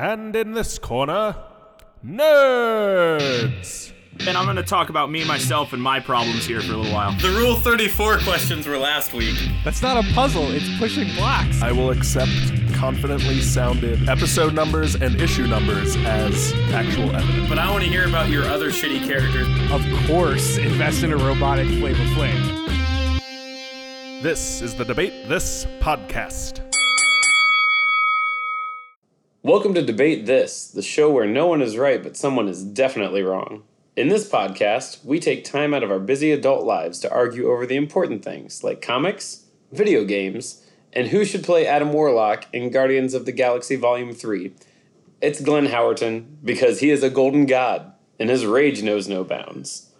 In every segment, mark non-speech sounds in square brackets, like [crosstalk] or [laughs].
And in this corner, nerds. And I'm gonna talk about me, myself, and my problems here for a little while. The Rule 34 questions were last week. That's not a puzzle, it's pushing blocks. I will accept confidently sounded episode numbers and issue numbers as actual evidence. But I want to hear about your other shitty characters. Of course, invest in a robotic Flavor Flav. This is the Debate This podcast. Welcome to Debate This, the show where no one is right, but someone is definitely wrong. In this podcast, we take time out of our busy adult lives to argue over the important things like comics, video games, and who should play Adam Warlock in Guardians of the Galaxy Volume 3. It's Glenn Howerton because he is a golden god and his rage knows no bounds.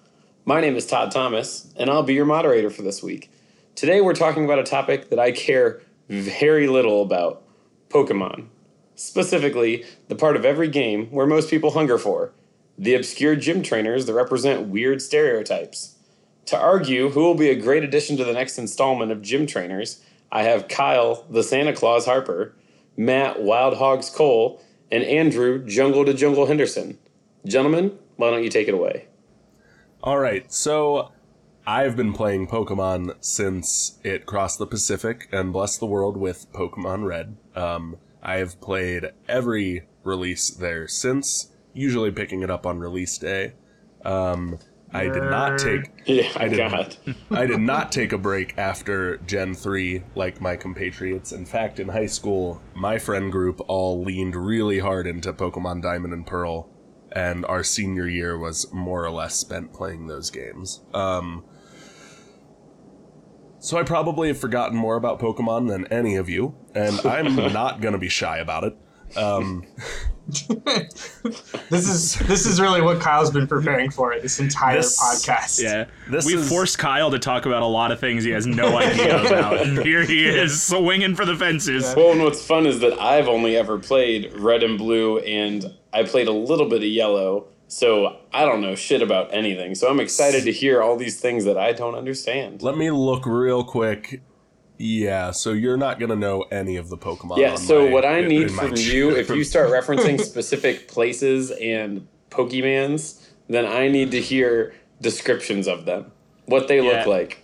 My name is Todd Thomas, and I'll be your moderator for this week. Today, we're talking about a topic that I care very little about Pokemon. Specifically, the part of every game where most people hunger for the obscure gym trainers that represent weird stereotypes. To argue who will be a great addition to the next installment of Gym Trainers, I have Kyle, the Santa Claus Harper, Matt, Wild Hogs Cole, and Andrew, Jungle to Jungle Henderson. Gentlemen, why don't you take it away? All right, so I've been playing Pokemon since it crossed the Pacific and blessed the world with Pokemon Red. Um, I have played every release there since, usually picking it up on release day. Um, I did not take. [laughs] Yeah, I did, God. [laughs] I did not take a break after Gen 3 like my compatriots. In fact, in high school, my friend group all leaned really hard into Pokemon Diamond and Pearl, and our senior year was more or less spent playing those games. Um, so I probably have forgotten more about Pokemon than any of you, and I'm [laughs] not going to be shy about it. Um, [laughs] This is this is really what Kyle's been preparing for this entire This- podcast. Yeah, This we is- forced Kyle to talk about a lot of things he has no [laughs] idea about, and here he is swinging for the fences. Well, and what's fun is that I've only ever played red and blue, and I played a little bit of yellow, so I don't know shit about anything. So I'm excited to hear all these things that I don't understand. let me look real quick. Yeah, so you're not going to know any of the Pokemon. Yeah, so my- what I need in my from [laughs] you, if you start referencing [laughs] specific places and Pokemans, then I need to hear descriptions of them, what they Yeah. look like.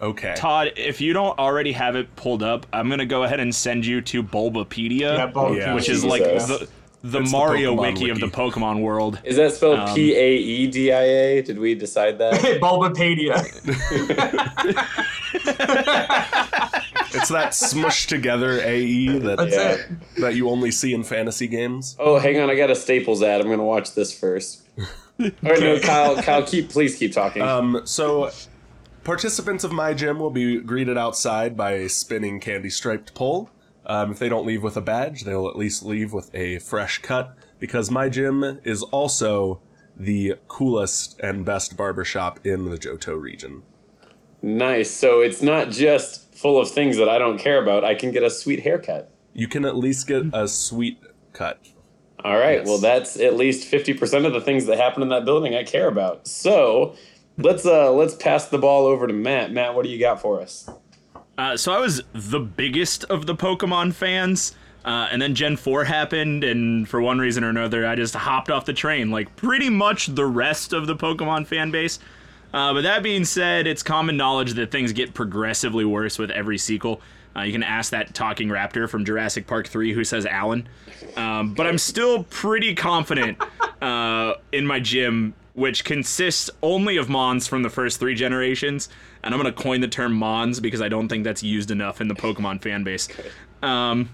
Okay. Todd, if you don't already have it pulled up, I'm gonna go ahead and send you to Bulbapedia, Yeah, Bulbapedia. Yeah. which is like the the It's Mario Pokemon wiki, of the. Pokemon world. Is that spelled Um, P A E D I A? Did we decide that? [laughs] Bulbapedia. [laughs] It's that smushed together AE that That's Yeah. that you only see in fantasy games. oh, hang on, I got a Staples ad. I'm gonna watch this first. All right, no, Kyle, Kyle, keep please keep talking. Um, so participants of my gym will be greeted outside by a spinning candy striped pole. Um, if they don't leave with a badge, they'll at least leave with a fresh cut because my gym is also the coolest and best barbershop in the Johto region. nice. So it's not just full of things that I don't care about. I can get a sweet haircut. You can at least get a sweet cut. All right. Yes. Well, that's at least fifty percent of the things that happen in that building I care about. So let's uh let's pass the ball over to Matt. Matt, what do you got for us? Uh, so I was the biggest of the Pokemon fans. Uh, and then Gen 4 happened, and for one reason or another, I just hopped off the train, like pretty much the rest of the Pokemon fan base. Uh, but that being said, it's common knowledge that things get progressively worse with every sequel. Uh, you can ask that talking raptor from Jurassic Park 3 who says Alan. Um, but I'm still pretty confident uh, in my gym, which consists only of Mons from the first three generations. And I'm going to coin the term Mons because I don't think that's used enough in the Pokemon fan base. Um,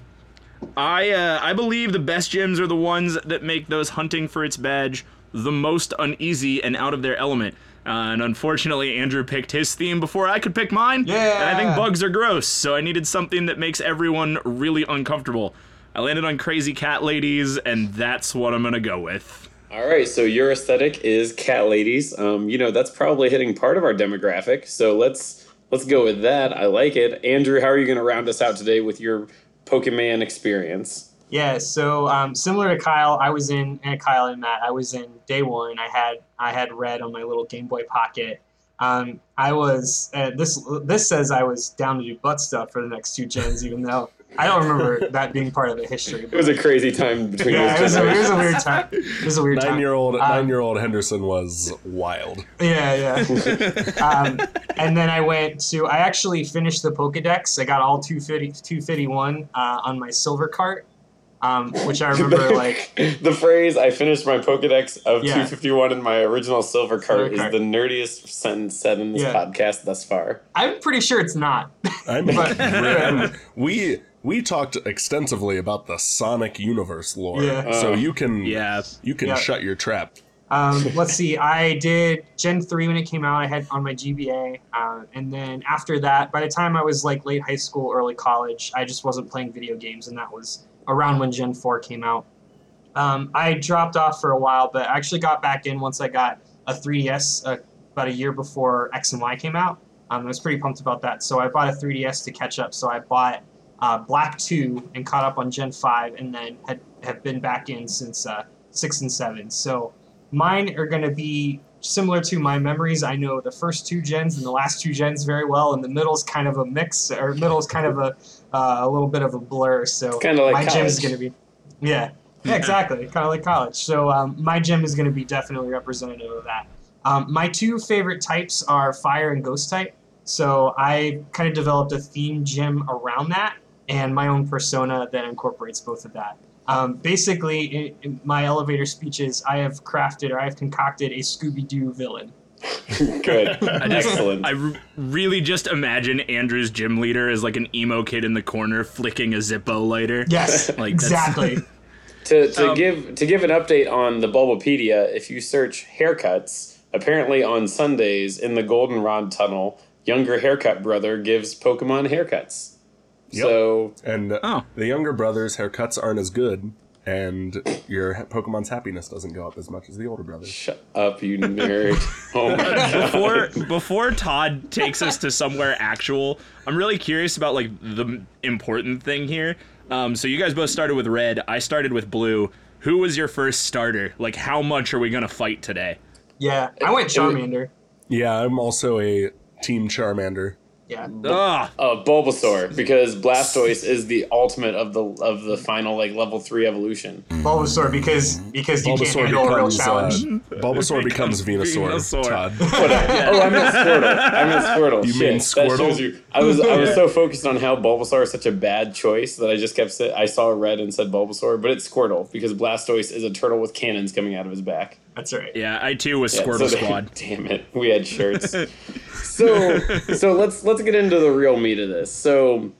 I uh, I believe the best gyms are the ones that make those hunting for its badge the most uneasy and out of their element. Uh, and unfortunately, Andrew picked his theme before I could pick mine. Yeah. And I think bugs are gross, so I needed something that makes everyone really uncomfortable. I landed on Crazy Cat Ladies, and that's what I'm gonna go with. All right. So your aesthetic is cat ladies. Um, you know that's probably hitting part of our demographic. So let's let's go with that. I like it. Andrew, how are you going to round us out today with your Pokemon experience? Yeah, so um, similar to Kyle, I was in and Kyle and Matt. I was in day one. I had I had red on my little Game Boy Pocket. Um, I was uh, this this says I was down to do butt stuff for the next two gens, even though I don't remember that being part of the history. It was a crazy time between yeah, it those was, a, it was a weird time. It was a weird time. Nine year old Um, nine year old Henderson was wild. Yeah, yeah. [laughs] um, and then I went to, I actually finished the Pokedex. I got all 250, 251 uh, on my silver cart, um, which I remember [laughs] like, the phrase "I finished my Pokedex of Yeah. 251 in my original silver cart" Silver is the nerdiest sentence said in this Yeah. podcast thus far. I'm pretty sure it's not. I'm, [laughs] and we we talked extensively about the Sonic universe lore, Yeah. so Uh, you can Yeah. you can Yeah. shut your trap. Um, let's see. I did Gen three when it came out. I had on my GBA, uh, and then after that, by the time I was like late high school, early college, I just wasn't playing video games, and that was around when Gen four came out. Um, I dropped off for a while, but I actually got back in once I got a 3DS uh, about a year before X and Y came out. Um, I was pretty pumped about that, so I bought a 3DS to catch up. So I bought uh, Black two and caught up on Gen five, and then had have been back in since uh, six and seven. So mine are going to be similar to my memories. I know the first two gens and the last two gens very well, and the middle's kind of a mix, or middle's kind of a uh, a little bit of a blur. So kinda like my gym is going to be, yeah, yeah, exactly, kind of like college. So um, my gym is going to be definitely representative of that. Um, my two favorite types are fire and ghost type. So I kind of developed a theme gym around that, and my own persona that incorporates both of that. Um, basically, in, in my elevator speeches, I have crafted or I have concocted a Scooby Doo villain. [laughs] Good, [laughs] I just, excellent. I r- really just imagine Andrew's gym leader as like an emo kid in the corner flicking a Zippo lighter. Yes, [laughs] Like, exactly. To, to Um, give to give an update on the Bulbapedia, if you search haircuts, apparently on Sundays in the Goldenrod Tunnel, younger haircut brother gives Pokemon haircuts. Yep. So And Oh. the younger brother's haircuts aren't as good, and your Pokemon's happiness doesn't go up as much as the older brother's. shut up, you nerd. [laughs] oh my [laughs] god. before before Todd takes us to somewhere actual, I'm really curious about like the important thing here. Um, so you guys both started with red. I started with blue. Who was your first starter? Like, how much are we gonna fight today? Yeah, I went Charmander. Yeah, I'm also a Team Charmander. Yeah, Ugh. Uh, Bulbasaur, because Blastoise is the ultimate of the of the final like level three evolution. Bulbasaur because because you can't Bulbasaur handle a real becomes uh. [laughs] Bulbasaur becomes Venusaur. Venusaur. Todd. [laughs] What, uh, Oh, I meant Squirtle. I meant Squirtle. You Shit, mean Squirtle? shows you. I was I was [laughs] so focused on how Bulbasaur is such a bad choice that I just kept saying I saw red and said Bulbasaur, but it's Squirtle because Blastoise is a turtle with cannons coming out of his back. That's right. Yeah, I too was Yeah, Squirtle so- Squad. [laughs] Damn it, we had shirts. [laughs] so so let's let's get into the real meat of this. So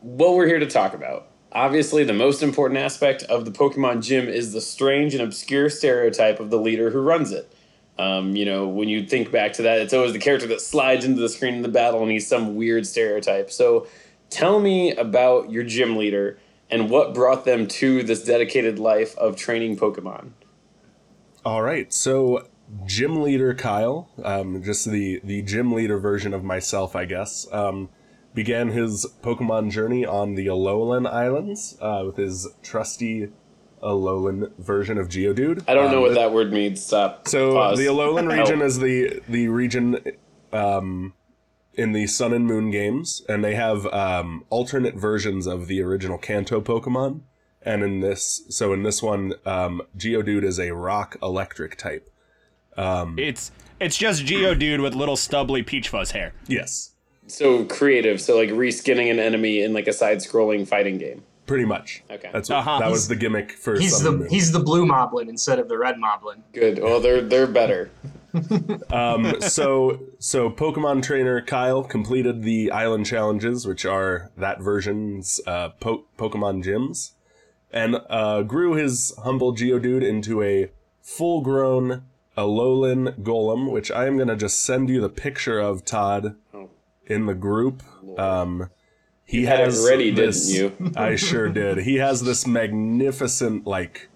what we're here to talk about. Obviously, the most important aspect of the Pokemon gym is the strange and obscure stereotype of the leader who runs it. Um, you know, when you think back to that, it's always the character that slides into the screen in the battle and he's some weird stereotype. So tell me about your gym leader and what brought them to this dedicated life of training Pokemon. All right, so gym leader Kyle, um, just the the gym leader version of myself, I guess, um, began his Pokemon journey on the Alolan Islands uh, with his trusty Alolan version of Geodude. I don't know Um, what that word means. Stop. So Pause. the Alolan [laughs] region is the the region um, in the Sun and Moon games, and they have um, alternate versions of the original Kanto Pokemon. And in this, so in this one, um, Geodude is a rock electric type. It's it's just Geodude with little stubbly peach fuzz hair. Yes, so creative. So like reskinning an enemy in like a side-scrolling fighting game. pretty much. Okay. that's what, Uh-huh. that was the gimmick for He's Sun the Moon. he's the blue Moblin instead of the red Moblin. Good. Well, they're they're better. [laughs] Um, so so Pokemon trainer Kyle completed the island challenges, which are that version's uh, po- Pokemon gyms, and uh, grew his humble Geodude into a full-grown Alolan Golem, which I am gonna just send you the picture of Todd Oh. in the group. Um, he had it has ready, this- didn't you? [laughs] I sure did. He has this magnificent like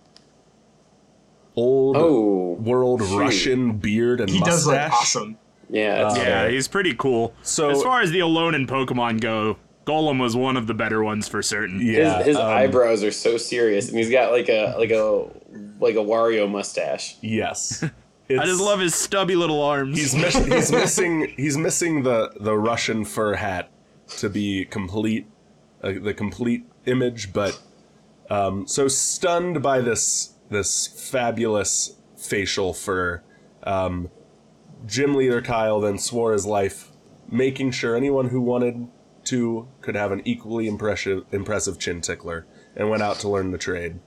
old Oh, world shoot. Russian beard and He mustache. does look awesome. yeah. That's Yeah, he's pretty cool. So- as far as the Alolan Pokemon go, Golem was one of the better ones for certain. Yeah, his his um, eyebrows are so serious, and he's got like a like a like a Wario mustache. Yes, [laughs] I just love his stubby little arms. He's miss- [laughs] he's missing he's missing the the Russian fur hat to be complete. uh, the complete image, but um, so stunned by this this fabulous facial fur, um, gym leader Kyle then swore his life, making sure anyone who wanted to could have an equally impressive impressive chin tickler, and went out to learn the trade.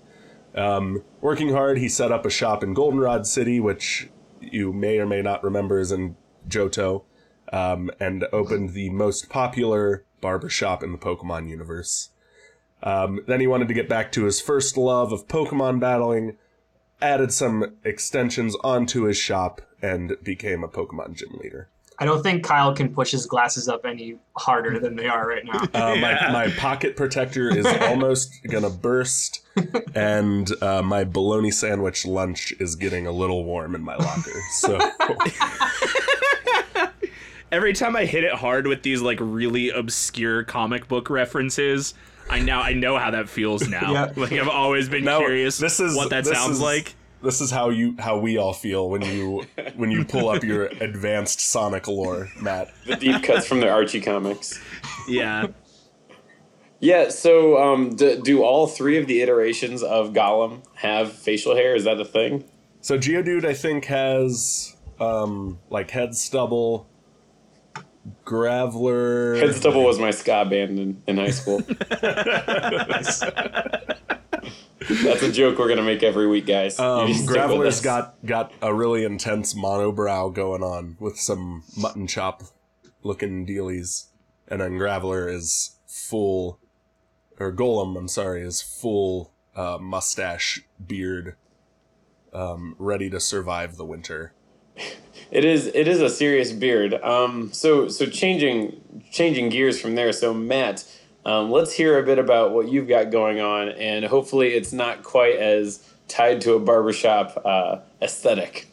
Um, working hard, he set up a shop in Goldenrod City, which you may or may not remember is in Johto, um, and opened the most popular barber shop in the Pokemon universe. Um, then he wanted to get back to his first love of Pokemon battling, added some extensions onto his shop, and became a Pokemon gym leader. I don't think Kyle can push his glasses up any harder than they are right now. [laughs] Uh, my, my pocket protector is almost gonna burst, and uh, my bologna sandwich lunch is getting a little warm in my locker. So [laughs] Every time I hit it hard with these like really obscure comic book references, I now I know how that feels now. [laughs] Yeah. Like I've always been now curious this is what that this sounds is- like. This is how you how we all feel when you when you pull up your advanced Sonic lore, Matt. The deep cuts from the Archie comics. Yeah. Yeah, so um, do, do all three of the iterations of Golem have facial hair? Is that a thing? So Geodude, I think, has um, like head stubble. Graveler. Head Stubble was my ska band in, in high school. [laughs] [laughs] That's a joke we're gonna make every week, guys. Um, need to stick with Graveler's got got a really intense monobrow going on with some mutton chop looking dealies, and then Graveler is full, or Golem, I'm sorry, is full uh, mustache beard, um, ready to survive the winter. [laughs] It is it is a serious beard. Um, so so changing changing gears from there. So Matt, um, let's hear a bit about what you've got going on, and hopefully it's not quite as tied to a barbershop uh, aesthetic.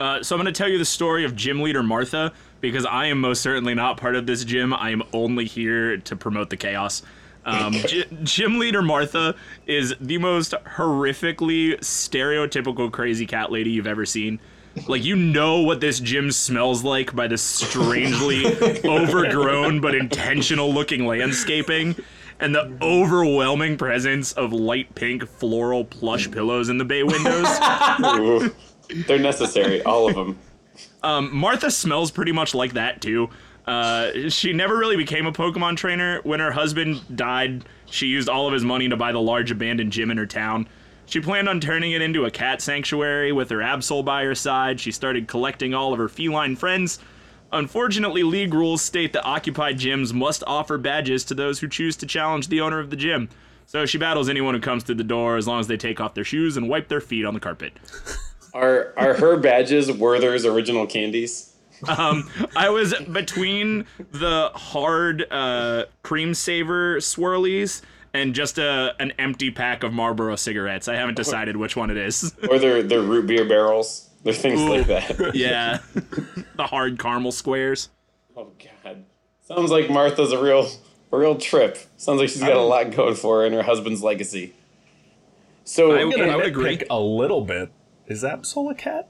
Uh, so I'm going to tell you the story of gym leader Martha because I am most certainly not part of this gym. I am only here to promote the chaos. Um, [laughs] G- gym leader Martha is the most horrifically stereotypical crazy cat lady you've ever seen. Like you know what this gym smells like by the strangely [laughs] overgrown but intentional looking landscaping and the overwhelming presence of light pink floral plush pillows in the bay windows. They're necessary, all of them. Um, Martha smells pretty much like that too. Uh, she never really became a Pokemon trainer. When her husband died, she used all of his money to buy the large abandoned gym in her town. She planned on turning it into a cat sanctuary with her Absol by her side. She started collecting all of her feline friends. Unfortunately, league rules state that occupied gyms must offer badges to those who choose to challenge the owner of the gym. So she battles anyone who comes through the door as long as they take off their shoes and wipe their feet on the carpet. Are are her badges Werther's original candies? Um, I was between the hard uh, cream saver swirlies and just a an empty pack of Marlboro cigarettes. I haven't decided which one it is. [laughs] Or they're they're root beer barrels? They're things like that. [laughs] yeah, the hard caramel squares. Oh God. Sounds like Martha's a real a real trip. Sounds like she's got a lot going for her in her husband's legacy. So I- I'm gonna I would agree. nitpick a little bit. Is Absol a cat?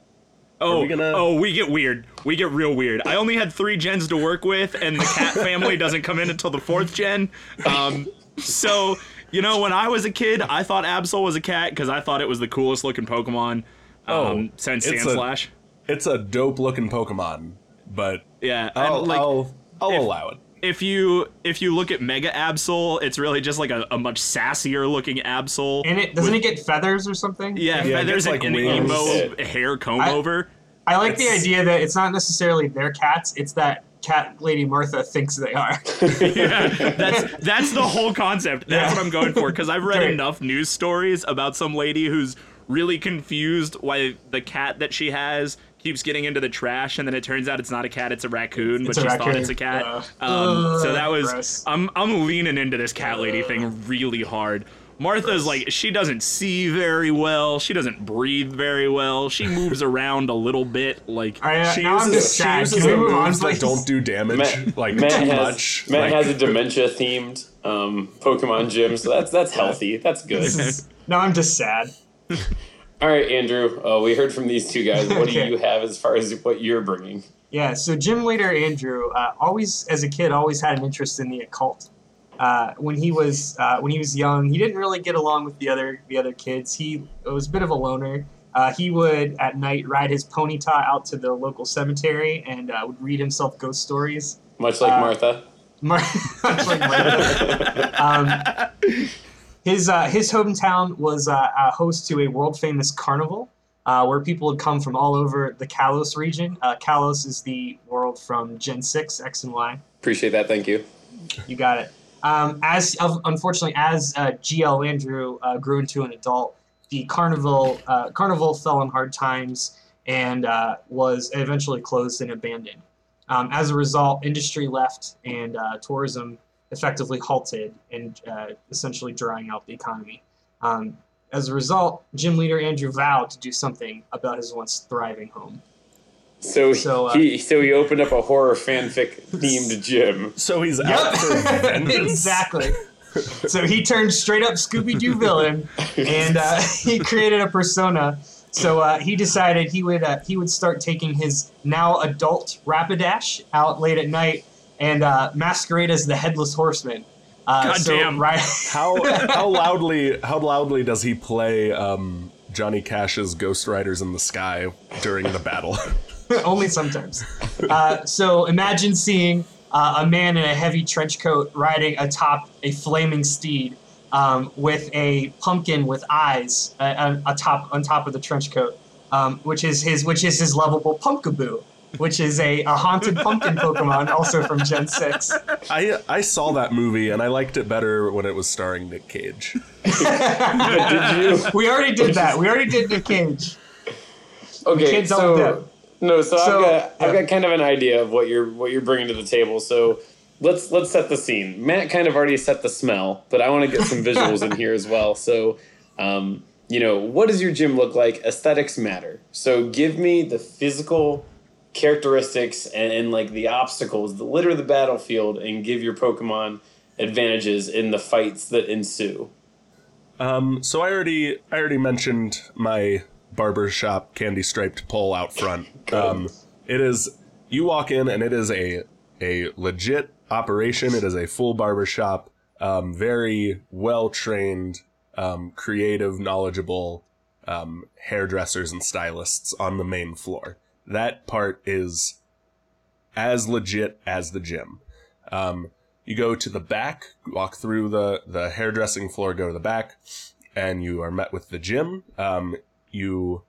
Oh, we gonna- oh, we get weird. We get real weird. I only had three gens to work with, and the cat family doesn't come in until the fourth gen. Um, so you know, when I was a kid, I thought Absol was a cat because I thought it was the coolest looking Pokemon. Oh, Um, since it's a- It's a dope looking Pokemon, but Yeah, I'll like I'll, I'll if- allow it. if you if you look at Mega Absol, it's really just like a, a much sassier looking Absol. And it doesn't it get feathers or something? yeah, Yeah, it feathers like, and an emo hair comb I- over. I like the idea that it's not necessarily their cats; it's that cat lady Martha thinks they are. [laughs] yeah, that's that's the whole concept. That's Yeah. what I'm going for because I've read Great. enough news stories about some lady who's really confused why the cat that she has keeps getting into the trash, and then it turns out it's not a cat, it's a raccoon, but a she's thought it's a cat. Uh, um, so that was gross. I'm I'm leaning into this cat lady thing really hard. Martha's like she doesn't see very well, she doesn't breathe very well, she [laughs] moves around a little bit, like All right, uh, She now I'm uses, just she sad. uses Can we the move on, moves that please? don't do damage Matt, like Matt too has much. Matt like, has a dementia themed um, Pokemon gym, so that's that's healthy. That's good. This is- now I'm just sad. [laughs] All right, Andrew. Uh, we heard from these two guys. What do you have as far as what you're bringing? Yeah, so gym leader Andrew, uh, always as a kid, always had an interest in the occult. Uh, when he was uh, when he was young, he didn't really get along with the other the other kids. He was a bit of a loner. Uh, he would at night ride his ponyta out to the local cemetery and uh, would read himself ghost stories. Much like Uh, Martha. Mar- [laughs] much like Martha. [laughs] um, his uh, his hometown was uh, a host to a world famous carnival uh, where people would come from all over the Kalos region. Uh, Kalos is the world from Gen Six X and Y. Appreciate that. Thank you. You got it. Um, as unfortunately, as uh, GL Andrew uh, grew into an adult, the carnival uh, carnival fell on hard times and uh, was eventually closed and abandoned. Um, as a result, industry left and uh, tourism effectively halted and uh, essentially drying out the economy. Um, as a result, gym leader Andrew vowed to do something about his once thriving home. So, So, uh, he so he opened up a horror fanfic themed [laughs] gym. So he's out for [laughs] vengeance. exactly. So he turned straight up Scooby Doo villain, and uh, [laughs] he created a persona. So uh, he decided he would uh, he would start taking his now adult Rapidash out late at night and uh, masquerade as the headless horseman. Uh, God so, damn. Right. How how loudly how loudly does he play um, Johnny Cash's Ghost Riders in the Sky during the battle? [laughs] Only sometimes. Uh, so imagine seeing uh, a man in a heavy trench coat riding atop a flaming steed um, with a pumpkin with eyes uh, on, atop on top of the trench coat, um, which is his which is his lovable Pumpkaboo, which is a, a haunted pumpkin [laughs] Pokemon, also from Gen Six. I I saw that movie and I liked it better when it was starring Nick Cage. [laughs] Did you? We already did that. We already did Nick Cage. Okay, can't so them. No, so, So, I've got I've got kind of an idea of what you're what you're bringing to the table. So let's let's set the scene. Matt kind of already set the smell, but I want to get some visuals in here as well. So, um, you know, what does your gym look like? Aesthetics matter. So give me the physical characteristics and, and like the obstacles that litter the battlefield, and give your Pokemon advantages in the fights that ensue. Um, so I already I already mentioned my barber shop candy striped pole out front. Um, it is you walk in and it is a a legit operation. It is a full barber shop. Um, very well trained, um, creative, knowledgeable um, hairdressers and stylists on the main floor. That part is as legit as the gym. Um, you go to the back, walk through the, the hairdressing floor, go to the back, and you are met with the gym. Um, you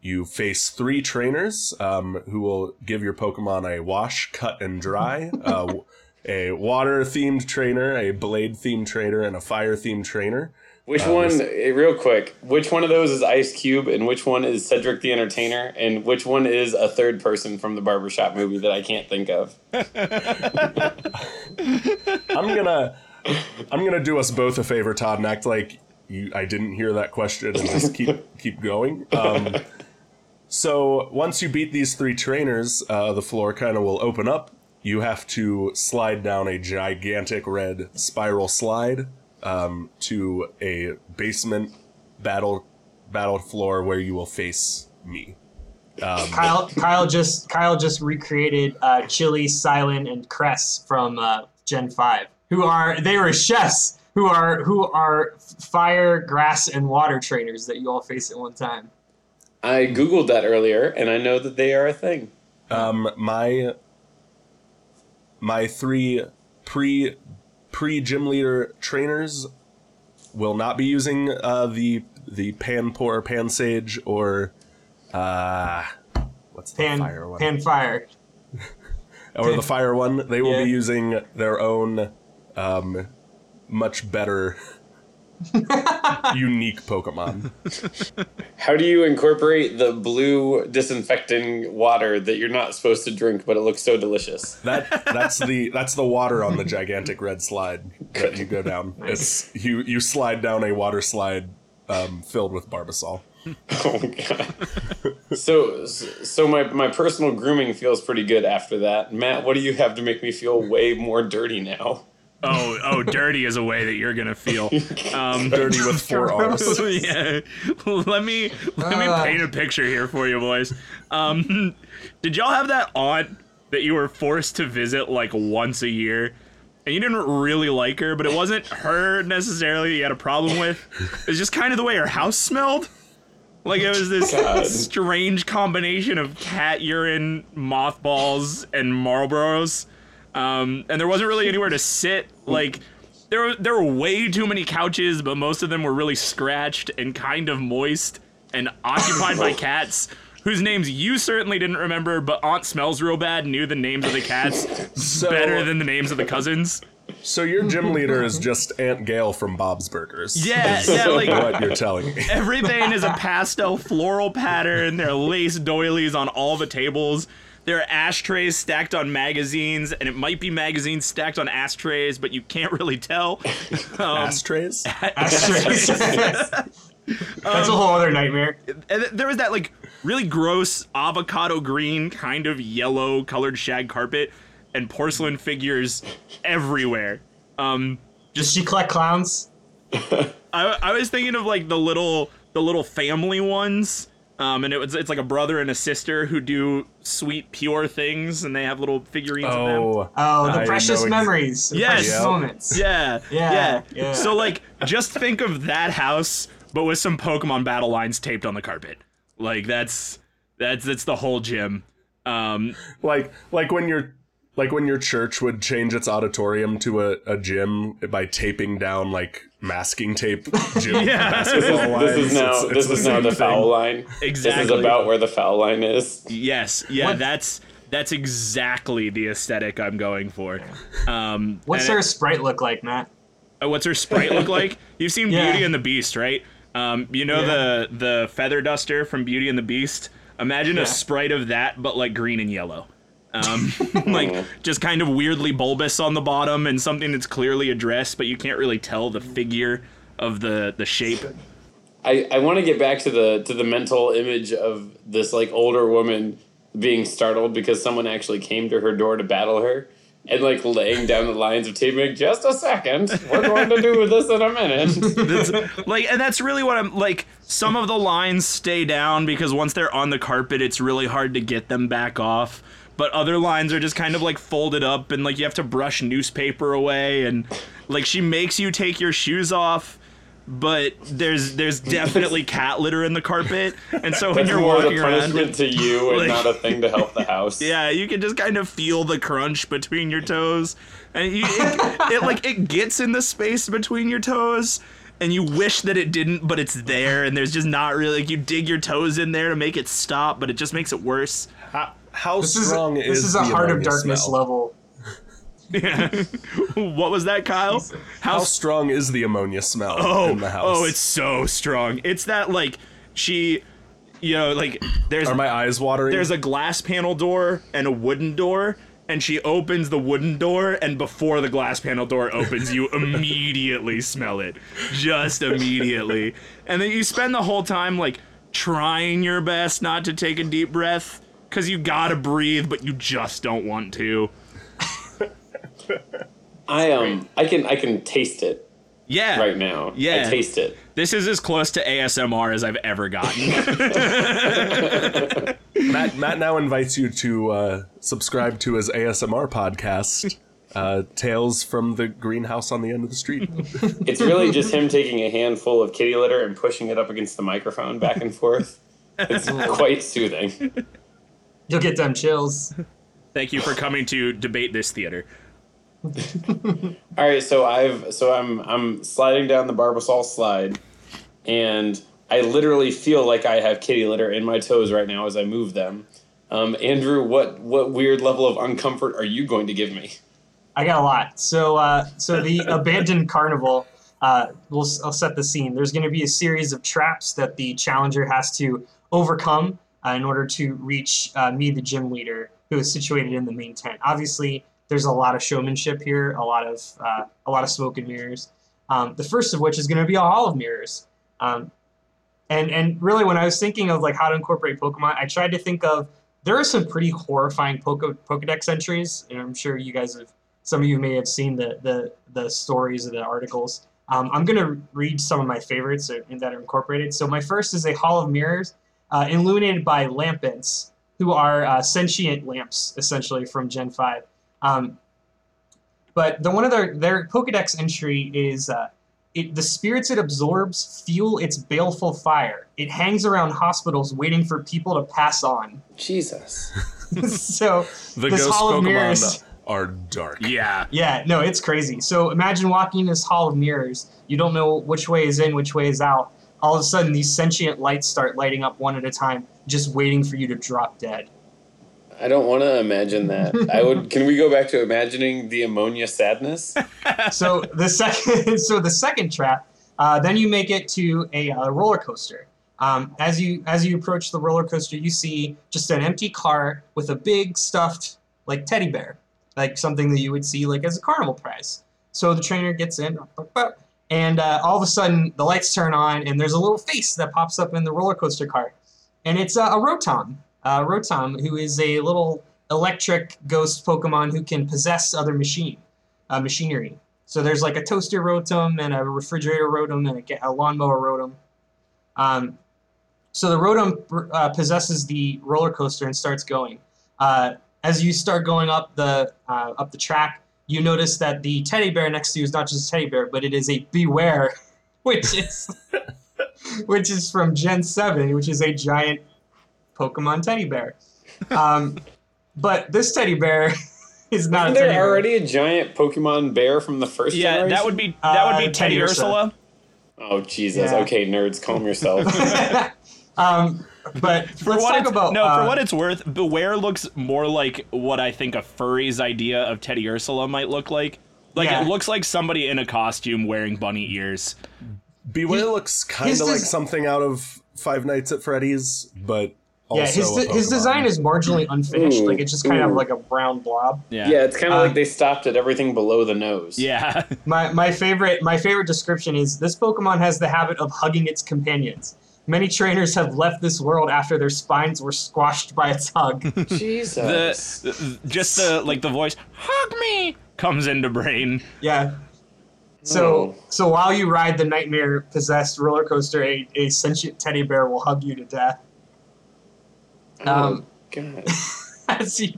you face three trainers um, who will give your Pokemon a wash, cut, and dry. [laughs] uh, a water themed trainer, a blade themed trainer, and a fire themed trainer. Which Uh, one, this- eh, real quick, which one of those is Ice Cube and which one is Cedric the Entertainer and which one is a third person from the barbershop movie that I can't think of? [laughs] [laughs] I'm gonna I'm gonna do us both a favor, Todd, and act like you I didn't hear that question and just keep [laughs] keep going. Um, so once you beat these three trainers, uh, the floor kind of will open up. You have to slide down a gigantic red spiral slide um, to a basement battle battle floor where you will face me. Um, Kyle, Kyle just Kyle just recreated uh, Chili, Cilan, and Cress from uh, Gen Five, who are they were chefs who are who are fire, grass, and water trainers that you all face at one time. I Googled that earlier and I know that they are a thing. Um, my my three pre pre gym leader trainers will not be using uh, the the Panpour pan sage or uh, what's the Pan fire one Pan Fire. [laughs] or the fire one. They will Yeah. be using their own um, much better unique Pokemon. How do you incorporate the blue disinfecting water that you're not supposed to drink but it looks so delicious? That that's the that's the water on the gigantic red slide that you go down. It's you you slide down a water slide um, filled with Barbasol. [laughs] Oh god. so so my my personal grooming feels pretty good after that. Matt, what do you have to make me feel way more dirty now? Oh, oh, dirty is a way that you're gonna feel. [laughs] Um, Dirty with four [laughs] R's. [laughs] yeah. Let me let me Ah. paint a picture here for you, boys. Um, did y'all have that aunt that you were forced to visit like once a year, and you didn't really like her, but it wasn't her necessarily you had a problem with. It's just kind of the way her house smelled. Like it was this God. strange combination of cat urine, mothballs, and Marlboros. Um, and there wasn't really anywhere to sit. Like there were there were way too many couches, but most of them were really scratched and kind of moist and occupied by [laughs] cats whose names you certainly didn't remember, but Aunt Smells Real Bad knew the names of the cats [laughs] So, better than the names of the cousins. so your gym leader is just Aunt Gayle from Bob's Burgers. Yeah, yeah, like- what you're telling me. Everything is a [laughs] pastel floral pattern. There are lace doilies on all the tables. There are ashtrays stacked on magazines, and it might be magazines stacked on ashtrays, but you can't really tell. [laughs] Um, Ashtrays. [laughs] Ashtrays. [laughs] That's a whole other nightmare. and there was that like really gross avocado green kind of yellow colored shag carpet and porcelain figures everywhere. Um, Does she collect clowns? I, I was thinking of like the little the little family ones. Um, and it was it's like a brother and a sister who do sweet pure things, and they have little figurines of them. Oh, Oh, the I precious memories. the Yes. precious moments. Yeah, Yeah, yeah, yeah. So like, just think of that house, but with some Pokemon battle lines taped on the carpet. Like that's that's that's the whole gym. Um, like like when your like when your church would change its auditorium to a, a gym by taping down like masking tape [laughs] gym Yeah. basketball lines. This is now It's- it's this the is now the thing. foul line. Exactly. This is about where the foul line is. yes, yeah, What- that's that's exactly the aesthetic I'm going for. Um, What's her it- sprite look like, Matt? Uh, what's her sprite look like? [laughs] You've seen Yeah. Beauty and the Beast, right? Um, you know Yeah. the the feather duster from Beauty and the Beast. Imagine Yeah. a sprite of that, but like green and yellow. Um, [laughs] like just kind of weirdly bulbous on the bottom and something that's clearly addressed, but you can't really tell the figure of the the shape. I, I want to get back to the to the mental image of this like older woman being startled because someone actually came to her door to battle her and like laying down the lines of taping. Just a second, we're going to do this in a minute. [laughs] Like and that's really what I'm like some of the lines stay down because once they're on the carpet it's really hard to get them back off but other lines are just kind of like folded up and like you have to brush newspaper away and like she makes you take your shoes off but there's there's definitely [laughs] cat litter in the carpet and so when That's you're more the walking around punishment to you and Like- [laughs] not a thing to help the house. [laughs] yeah, you can just kind of feel the crunch between your toes, and you, it, it like it gets in the space between your toes, and you wish that it didn't, but it's there, and there's just not really like you dig your toes in there to make it stop, but it just makes it worse. How, how This is strong this is is a the heart of ammonia darkness smell? level. [laughs] what was that, Kyle? How strong is the ammonia smell oh, in the oh, house? oh, it's so strong. It's that like she, you know, like there's Are my eyes watering? there's a glass panel door and a wooden door and she opens the wooden door and before the glass panel door opens you [laughs] immediately smell it just immediately and then you spend the whole time like trying your best not to take a deep breath because you gotta breathe but you just don't want to I um I can I can taste it yeah right now. Yeah. I taste it. this is as close to asmr as i've ever gotten [laughs] [laughs] Matt, Matt now invites you to uh, subscribe to his ASMR podcast, [laughs] uh, Tales from the Greenhouse on the End of the Street. It's really just him taking a handful of kitty litter and pushing it up against the microphone back and forth. It's quite soothing. You'll get them chills. thank you for coming to debate this theater [laughs] All right, so I've so I'm I'm sliding down the Barbasol slide, and I literally feel like I have kitty litter in my toes right now as I move them. Um, Andrew, what what weird level of uncomfort are you going to give me? I got a lot. So, uh, so the [laughs] abandoned carnival. Uh, we'll, I'll set the scene. There's going to be a series of traps that the challenger has to overcome uh, in order to reach uh, me, the gym leader, who is situated in the main tent. Obviously, there's a lot of showmanship here, a lot of uh, a lot of smoke and mirrors. Um, the first of which is going to be a hall of mirrors. Um, and and really, when I was thinking of like how to incorporate Pokemon, I tried to think of there are some pretty horrifying Poke- Pokedex entries, and I'm sure you guys have some of you may have seen the the, the stories of the articles. Um, I'm going to read some of my favorites that are incorporated. So my first is a Hall of Mirrors, uh, illuminated by Lampents, who are uh, sentient lamps, essentially from Gen 5. Um, but the one of their their Pokedex entry is uh, it, the spirits it absorbs fuel its baleful fire. It hangs around hospitals waiting for people to pass on. Jesus. [laughs] [laughs] so The this ghost Hall of Pokemon Mirrors. are dark. Yeah. Yeah, no, it's crazy. So imagine walking in this hall of mirrors. You don't know which way is in, which way is out. All of a sudden, these sentient lights start lighting up one at a time, just waiting for you to drop dead. I don't want to imagine that. I would. Can we go back to imagining the ammonia sadness? [laughs] so the second, [laughs] so the second trap, uh, then you make it to a uh, roller coaster. Um, as you as you approach the roller coaster, you see just an empty car with a big stuffed like teddy bear, like something that you would see like as a carnival prize. So the trainer gets in, and uh, all of a sudden the lights turn on, and there's a little face that pops up in the roller coaster cart, and it's uh, a Rotom. Uh, Rotom, who is a little electric ghost Pokemon who can possess other machine uh, machinery. So there's like a toaster Rotom and a refrigerator Rotom and a, a lawnmower Rotom. Um, so the Rotom uh, possesses the roller coaster and starts going. Uh, as you start going up the uh, up the track, you notice that the teddy bear next to you is not just a teddy bear, but it is a Bewear, [laughs] which is [laughs] which is from Gen Seven, which is a giant Pokemon teddy bear. Um, [laughs] but this teddy bear is not Isn't a teddy there bear. already a giant Pokemon bear from the first Yeah, generation? that would be that would Uh, be Teddy Teddiursa. Ursula. Oh Jesus! Yeah. Okay, nerds, calm yourself. um, [laughs] but For let's what talk it's, about no, uh, for what it's worth, Bewear looks more like what I think a furry's idea of Teddy Ursula might look like. Like Yeah. it looks like somebody in a costume wearing bunny ears. Bewear looks kind his of like des- something out of Five Nights at Freddy's, but also yeah, his, a de- his design is marginally unfinished. Ooh, like it's just kind of like a brown blob. Yeah. yeah, it's kind of Uh, like they stopped at everything below the nose. Yeah. My my favorite my favorite description is this Pokemon has the habit of hugging its companions. Many trainers have left this world after their spines were squashed by its hug. [laughs] Jesus. the- just the like the voice hug me comes into brain. yeah. So Oh. so while you ride the nightmare possessed roller coaster, a, a sentient teddy bear will hug you to death. oh um, God. [laughs] As you-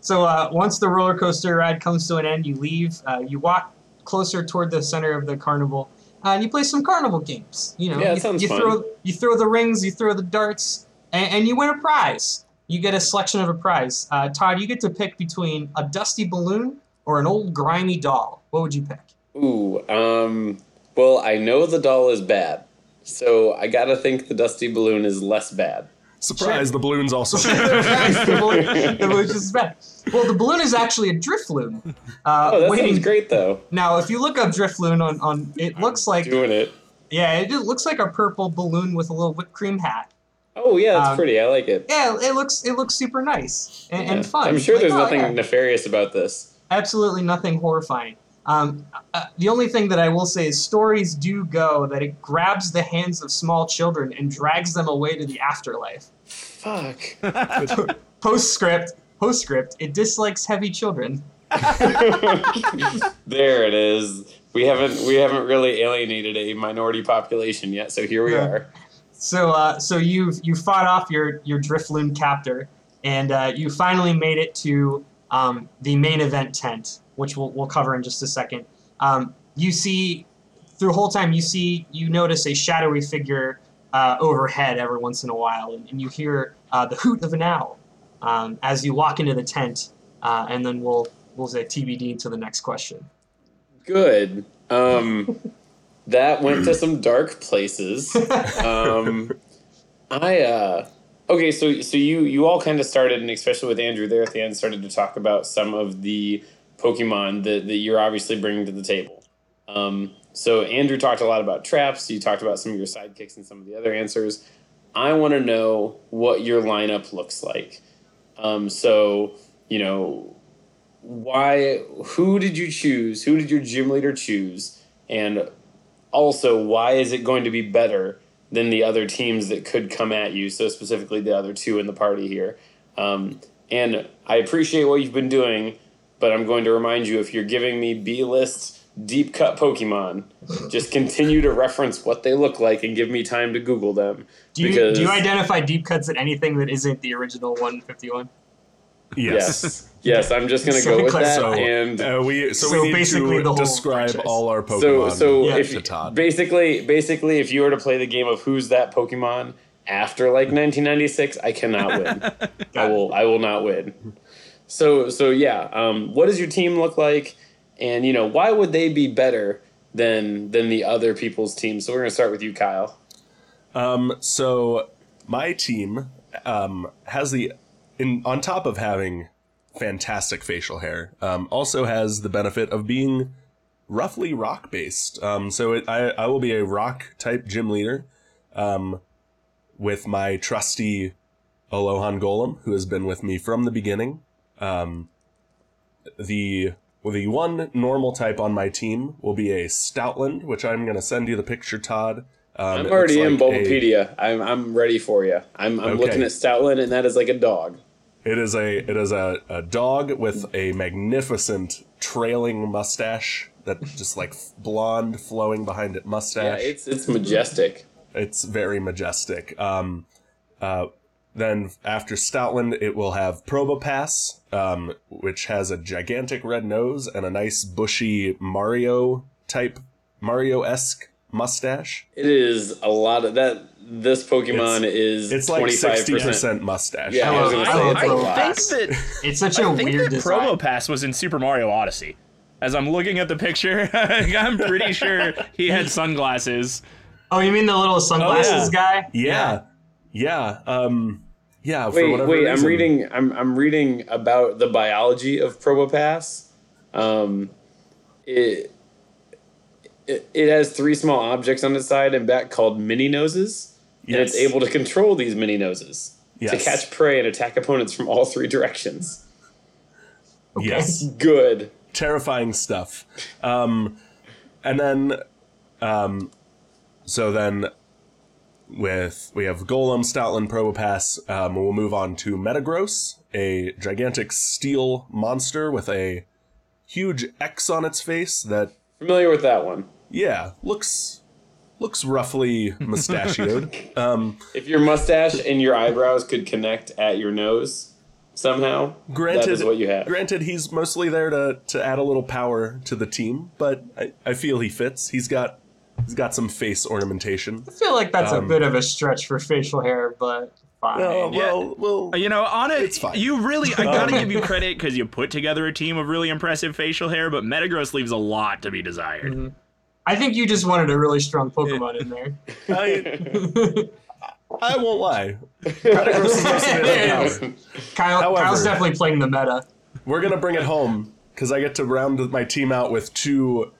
so uh, once the roller coaster ride comes to an end, you leave. Uh, you walk closer toward the center of the carnival, uh, and you play some carnival games. You know, Yeah, you, sounds you fun. throw you throw the rings, you throw the darts, and, and you win a prize. You get a selection of a prize. Uh, Todd, you get to pick between a dusty balloon or an old grimy doll. What would you pick? Ooh. Um. Well, I know the doll is bad, so I gotta think the dusty balloon is less bad. Surprise! The balloon's also. [laughs] the balloon, the balloon is bad. Well, the balloon is actually a Drifloon. Uh, Oh, that waiting- sounds great though. Now, if you look up Drifloon on, on it looks like Doing it. Yeah, it just looks like a purple balloon with a little whipped cream hat. Oh yeah, that's Um, pretty. I like it. Yeah, it looks it looks super nice and, Yeah. and fun. I'm sure Like, there's oh, nothing yeah. nefarious about this. absolutely nothing horrifying. Um, uh, the only thing that I will say is stories do go that it grabs the hands of small children and drags them away to the afterlife. Fuck. [laughs] Postscript, postscript, it dislikes heavy children. [laughs] there it is. We haven't we haven't really alienated a minority population yet, so here we Yeah. are. So, uh, so you you fought off your your Drifloon captor, and uh, you finally made it to um, the main event tent, which we'll we'll cover in just a second. Um, you see, through the whole time, you see you notice a shadowy figure uh, overhead every once in a while, and, and you hear uh, the hoot of an owl um, as you walk into the tent, uh, and then we'll we'll say TBD to the next question. Good. Um [laughs] that went to some dark places. Um I uh okay, so so you you all kind of started and especially with Andrew there at the end started to talk about some of the Pokemon that, that you're obviously bringing to the table. Um so Andrew talked a lot about traps, you talked about some of your sidekicks and some of the other answers. I want to know what your lineup looks like. Um, so, you know, why, who did you choose? Who did your gym leader choose? And also, why is it going to be better than the other teams that could come at you? So, specifically, the other two in the party here. Um, and I appreciate what you've been doing, but I'm going to remind you if you're giving me B list deep cut Pokemon, just continue to reference what they look like and give me time to Google them. Do you Because- do you identify deep cuts at anything that isn't the original 151? Yes. Yes, I'm just gonna [laughs] So go with that. So and uh, we so, So we need basically to the whole describe franchise. all our Pokemon. so Yeah. if to basically basically if you were to play the game of who's that Pokemon after like 1996, I cannot win. [laughs] I will I will not win. So so yeah, um, what does your team look like, and you know why would they be better than than the other people's teams? So we're gonna start with you, Kyle. Um, so my team um, has the in on top of having fantastic facial hair, um, also has the benefit of being roughly rock based. Um, so it, I I will be a rock type gym leader, um, with my trusty Alohan Golem, who has been with me from the beginning. Um, the well, the one normal type on my team will be a Stoutland, which I'm going to send you the picture, Todd. Um, I'm already in like Bulbapedia. I'm I'm ready for you. I'm I'm Okay. looking at Stoutland, and that is like a dog. It is a it is a, a dog with a magnificent trailing mustache that just like blonde flowing behind it mustache. Yeah, it's it's majestic. it's very majestic. Um, uh, then after Stoutland, it will have Probopass, um, which has a gigantic red nose and a nice bushy Mario type Mario esque mustache. It is a lot of that. This Pokemon is It's like sixty percent mustache. Yeah, I was gonna I say love it's a I Probopass. lot. think that [laughs] It's such a I think weird that design. Probopass was in Super Mario Odyssey. As I'm looking at the picture, [laughs] I'm pretty sure he had sunglasses. Oh, you mean the little sunglasses Oh, yeah. guy? Yeah, yeah, um, yeah. for Wait, whatever wait. I'm reading. I'm I'm reading about the biology of Probopass. Um, it, it it has three small objects on its side and back called mini noses, and it's able to control these mini noses to catch prey and attack opponents from all three directions. Yes. Good. terrifying stuff. Um, and then, um, so then with we have Golem, Stoutland, Probopass. Um, we'll move on to Metagross, a gigantic steel monster with a huge X on its face that, Familiar with that one. yeah, looks looks roughly [laughs] mustachioed. um, If your mustache and your eyebrows could connect at your nose somehow, granted, that is what you have. granted, he's mostly there to to add a little power to the team, but I, I feel he fits. He's got he's got some face ornamentation. I feel like that's Um, a bit of a stretch for facial hair, but fine. Well, Yeah. well, well. You know, on it, It's fine. you really, I gotta um, give you credit because you put together a team of really impressive facial hair, but Metagross leaves a lot to be desired. Mm-hmm. I think you just wanted a really strong Pokemon in there. I, I won't lie. Metagross is mostly There about it power. Kyle, However- Kyle's definitely playing the meta. We're gonna bring it home because I get to round my team out with two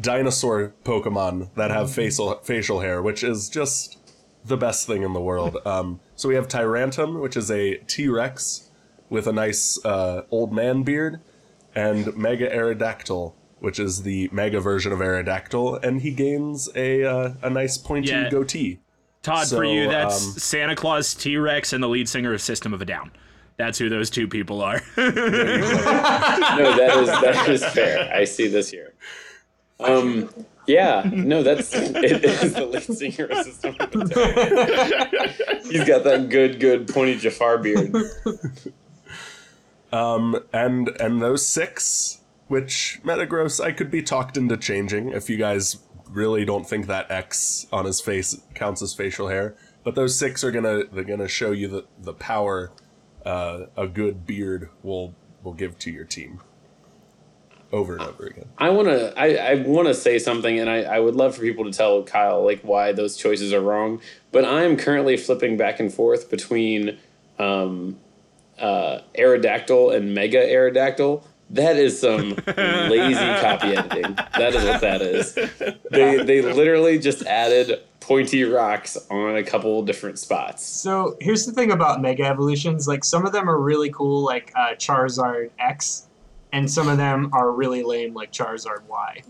dinosaur Pokemon that have facial facial hair, which is just the best thing in the world. [laughs] Um, so we have Tyrantrum, which is a T Rex with a nice uh, old man beard, and Mega Aerodactyl, which is the mega version of Aerodactyl, and he gains a uh, a nice pointy Yeah. goatee. Todd, So, for you, that's um, Santa Claus, T Rex, and the lead singer of System of a Down. That's who those two people are. [laughs] no, that is that is fair. I see this here. Um, yeah, no, that's [laughs] it is the lead singer of System of a Down. [laughs] He's got that good, good pointy Jafar beard. [laughs] Um, and and those six, which Metagross I could be talked into changing if you guys really don't think that X on his face counts as facial hair. But those six are gonna they're gonna show you the the power uh, a good beard will will give to your team. Over and over again. I want to I, I want to say something, and I, I would love for people to tell Kyle like why those choices are wrong. But I am currently flipping back and forth between um, uh, Aerodactyl and Mega Aerodactyl. That is some [laughs] lazy copy editing. That is what that is. They they [laughs] literally just added pointy rocks on a couple different spots. So here's the thing about Mega Evolutions. Like some of them are really cool, like uh, Charizard X, and some of them are really lame, like Charizard Y.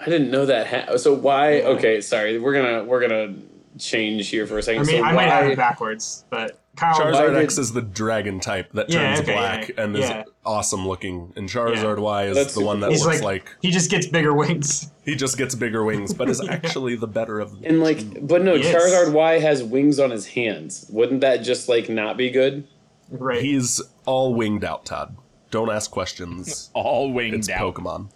I didn't know that. Ha- so why? Okay, sorry. We're gonna we're gonna change here for a second. I mean, so I might have it backwards, but Kyle. Charizard did- X is the dragon type that Yeah, turns okay, black yeah, and yeah. is awesome looking, and Charizard Y is That's the one that looks like, like, he just gets bigger wings. [laughs] he just gets bigger wings, but is [laughs] actually the better of the And like, but no, Yes. Charizard Y has wings on his hands. Wouldn't that just like not be good? Right. He's all winged out, Todd. Don't ask questions. [laughs] All winged It's out. Pokemon.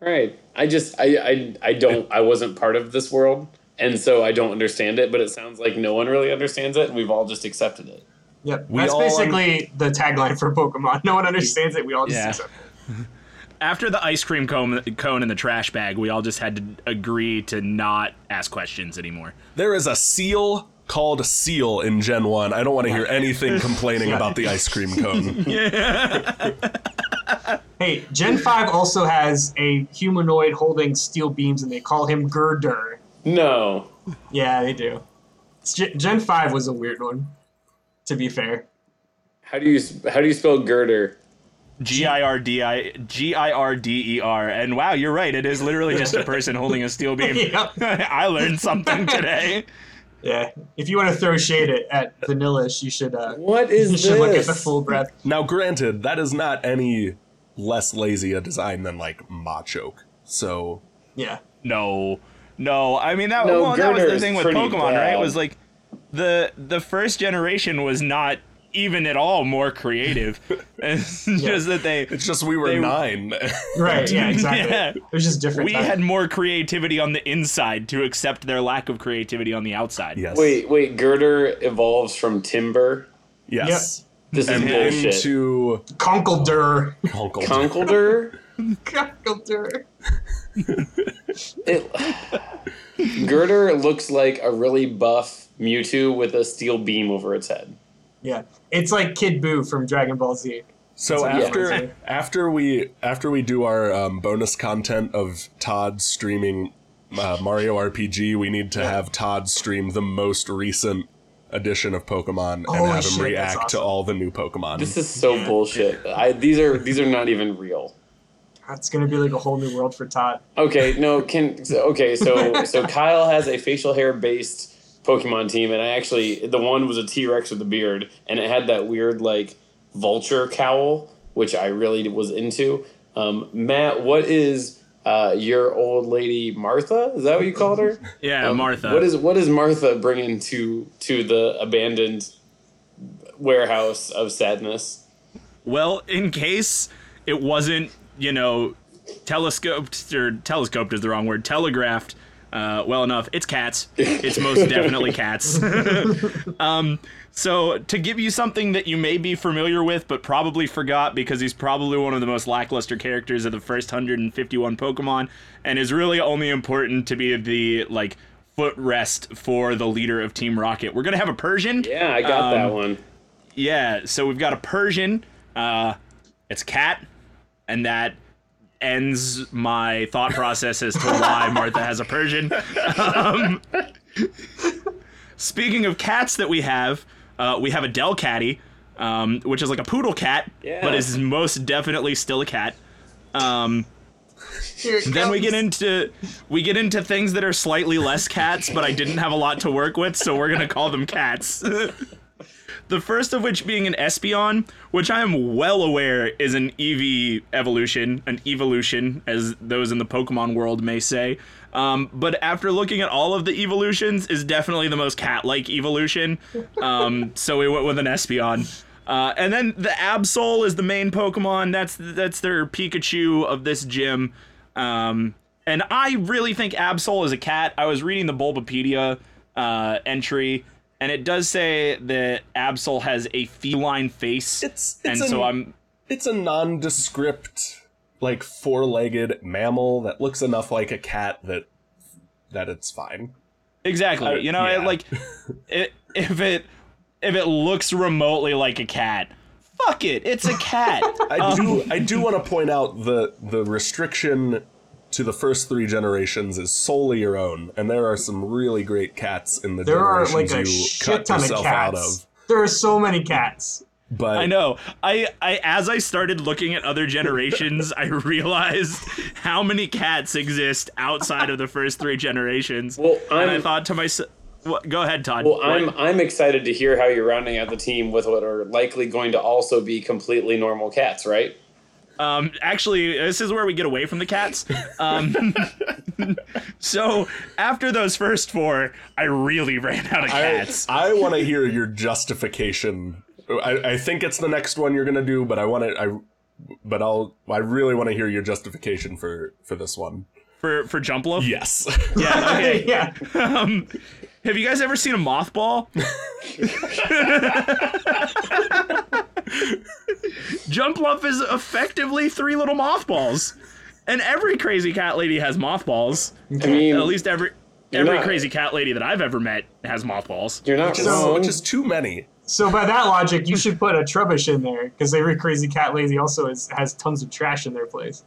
Right. I just I, I I don't I wasn't part of this world, and so I don't understand it. But it sounds like no one really understands it, and we've all just accepted it. Yep. We That's all- basically the tagline for Pokemon. No one understands it. We all just Yeah. accept it. [laughs] After the ice cream cone, cone in the trash bag, we all just had to agree to not ask questions anymore. There is a seal called Seel in Gen 1. I don't want to hear anything [laughs] complaining about the ice cream cone. [laughs] [laughs] Hey, Gen 5 also has a humanoid holding steel beams, and they call him Gurdurr. No. Yeah, they do. Gen Gen 5 was a weird one, to be fair. How do you how do you spell girder? G I R D I G I R D E R. And wow, you're right. It is literally just a person holding a steel beam. I learned something today. Yeah. If you want to throw shade at, at Vanillish, you should uh, What is you this? should look at the full breath. Now, granted, that is not any less lazy a design than like Machoke. So, Yeah. No, no. I mean that. No, well, that was the thing with pretty Pokemon, right? bad. Was like the the first generation was not even at all more creative. [laughs] It's just that they it's just we were They- nine. Right. Yeah. [laughs] Exactly. Yeah. It was just different. we time. had more creativity on the inside to accept their lack of creativity on the outside. yes. Wait, wait. Gurdurr evolves from Timburr. Yes. This is bullshit. into Conkeldurr. Conkle. Conkeldurr. Conkeldurr. [laughs] It, Gurdurr looks like a really buff Mewtwo with a steel beam over its head. Yeah. It's like Kid Buu from Dragon Ball Z. So That's after I'm after we after we do our um, bonus content of Todd streaming uh, Mario RPG, we need to have Todd stream the most recent edition of Pokemon and Holy have him shit, that's react to all the new Pokemon. This is so bullshit. I, these are these are not even real. That's gonna be like a whole new world for Todd. Okay, no, can okay, so so Kyle has a facial hair based Pokemon team, and I actually the one was a T Rex with a beard, and it had that weird like vulture cowl, which I really was into. Um, Matt, what is uh, your old lady Martha? Is that what you called her? [laughs] Yeah, Um, Martha. What is what is Martha bringing to to the abandoned warehouse of sadness? Well, in case it wasn't, you know, telescoped or telescoped is the wrong word, telegraphed uh, well enough, it's cats. It's most definitely cats. [laughs] um, so to give you something that you may be familiar with, but probably forgot because he's probably one of the most lackluster characters of the first 151 Pokemon, and is really only important to be the like footrest for the leader of Team Rocket. We're gonna have a Persian. Yeah, I got that Um, one. Yeah, so we've got a Persian. Uh, it's a cat, and that ends my thought process as to why Martha has a Persian. Um, speaking of cats that we have, uh, we have a Delcatty, um, which is like a poodle cat, Yeah. but is most definitely still a cat. Um, Here it then we get into we get into things that are slightly less cats, but I didn't have a lot to work with, so we're gonna call them cats. [laughs] the first of which being an Espeon, which I am well aware is an Eevee evolution, an Eeveelution, as those in the Pokemon world may say. Um, but after looking at all of the evolutions, is definitely the most cat-like evolution. Um, [laughs] so we went with an Espeon. Uh, and then the Absol is the main Pokemon. That's that's their Pikachu of this gym. Um, and I really think Absol is a cat. I was reading the Bulbapedia uh, entry, and it does say that Absol has a feline face. It's- and it's so I'm it's a nondescript, like four-legged mammal that looks enough like a cat that that it's fine. exactly. Uh, you know, yeah. it, like [laughs] it, if it if it looks remotely like a cat, fuck it, it's a cat. [laughs] I do I do want to point out the the restriction to the first three generations is solely your own, and there are some really great cats in the There are generations like a you shit cut ton of yourself out of. There are so many cats. But I know. I, I as I started looking at other generations, [laughs] I realized how many cats exist outside of the first three generations. Well, and I thought to myself, what, "Go ahead, Todd." Well, I'm I'm excited to hear how you're rounding out the team with what are likely going to also be completely normal cats, right? Um, actually, this is where we get away from the cats. Um, [laughs] so after those first four, I really ran out of I, cats. I want to hear your justification I, I think it's the next one you're gonna do, but I want to. I but I'll. I really want to hear your justification for for this one. For for Jumpluff. Yes. Yeah. Okay. [laughs] yeah. um, have you guys ever seen a mothball? [laughs] [laughs] Jumpluff is effectively three little mothballs, and every crazy cat lady has mothballs. I mean, At least every every not- crazy cat lady that I've ever met has mothballs. you're not which, is, wrong. which is too many. So by that logic, you should put a Trubbish in there because every crazy cat lady also is, has tons of trash in their place.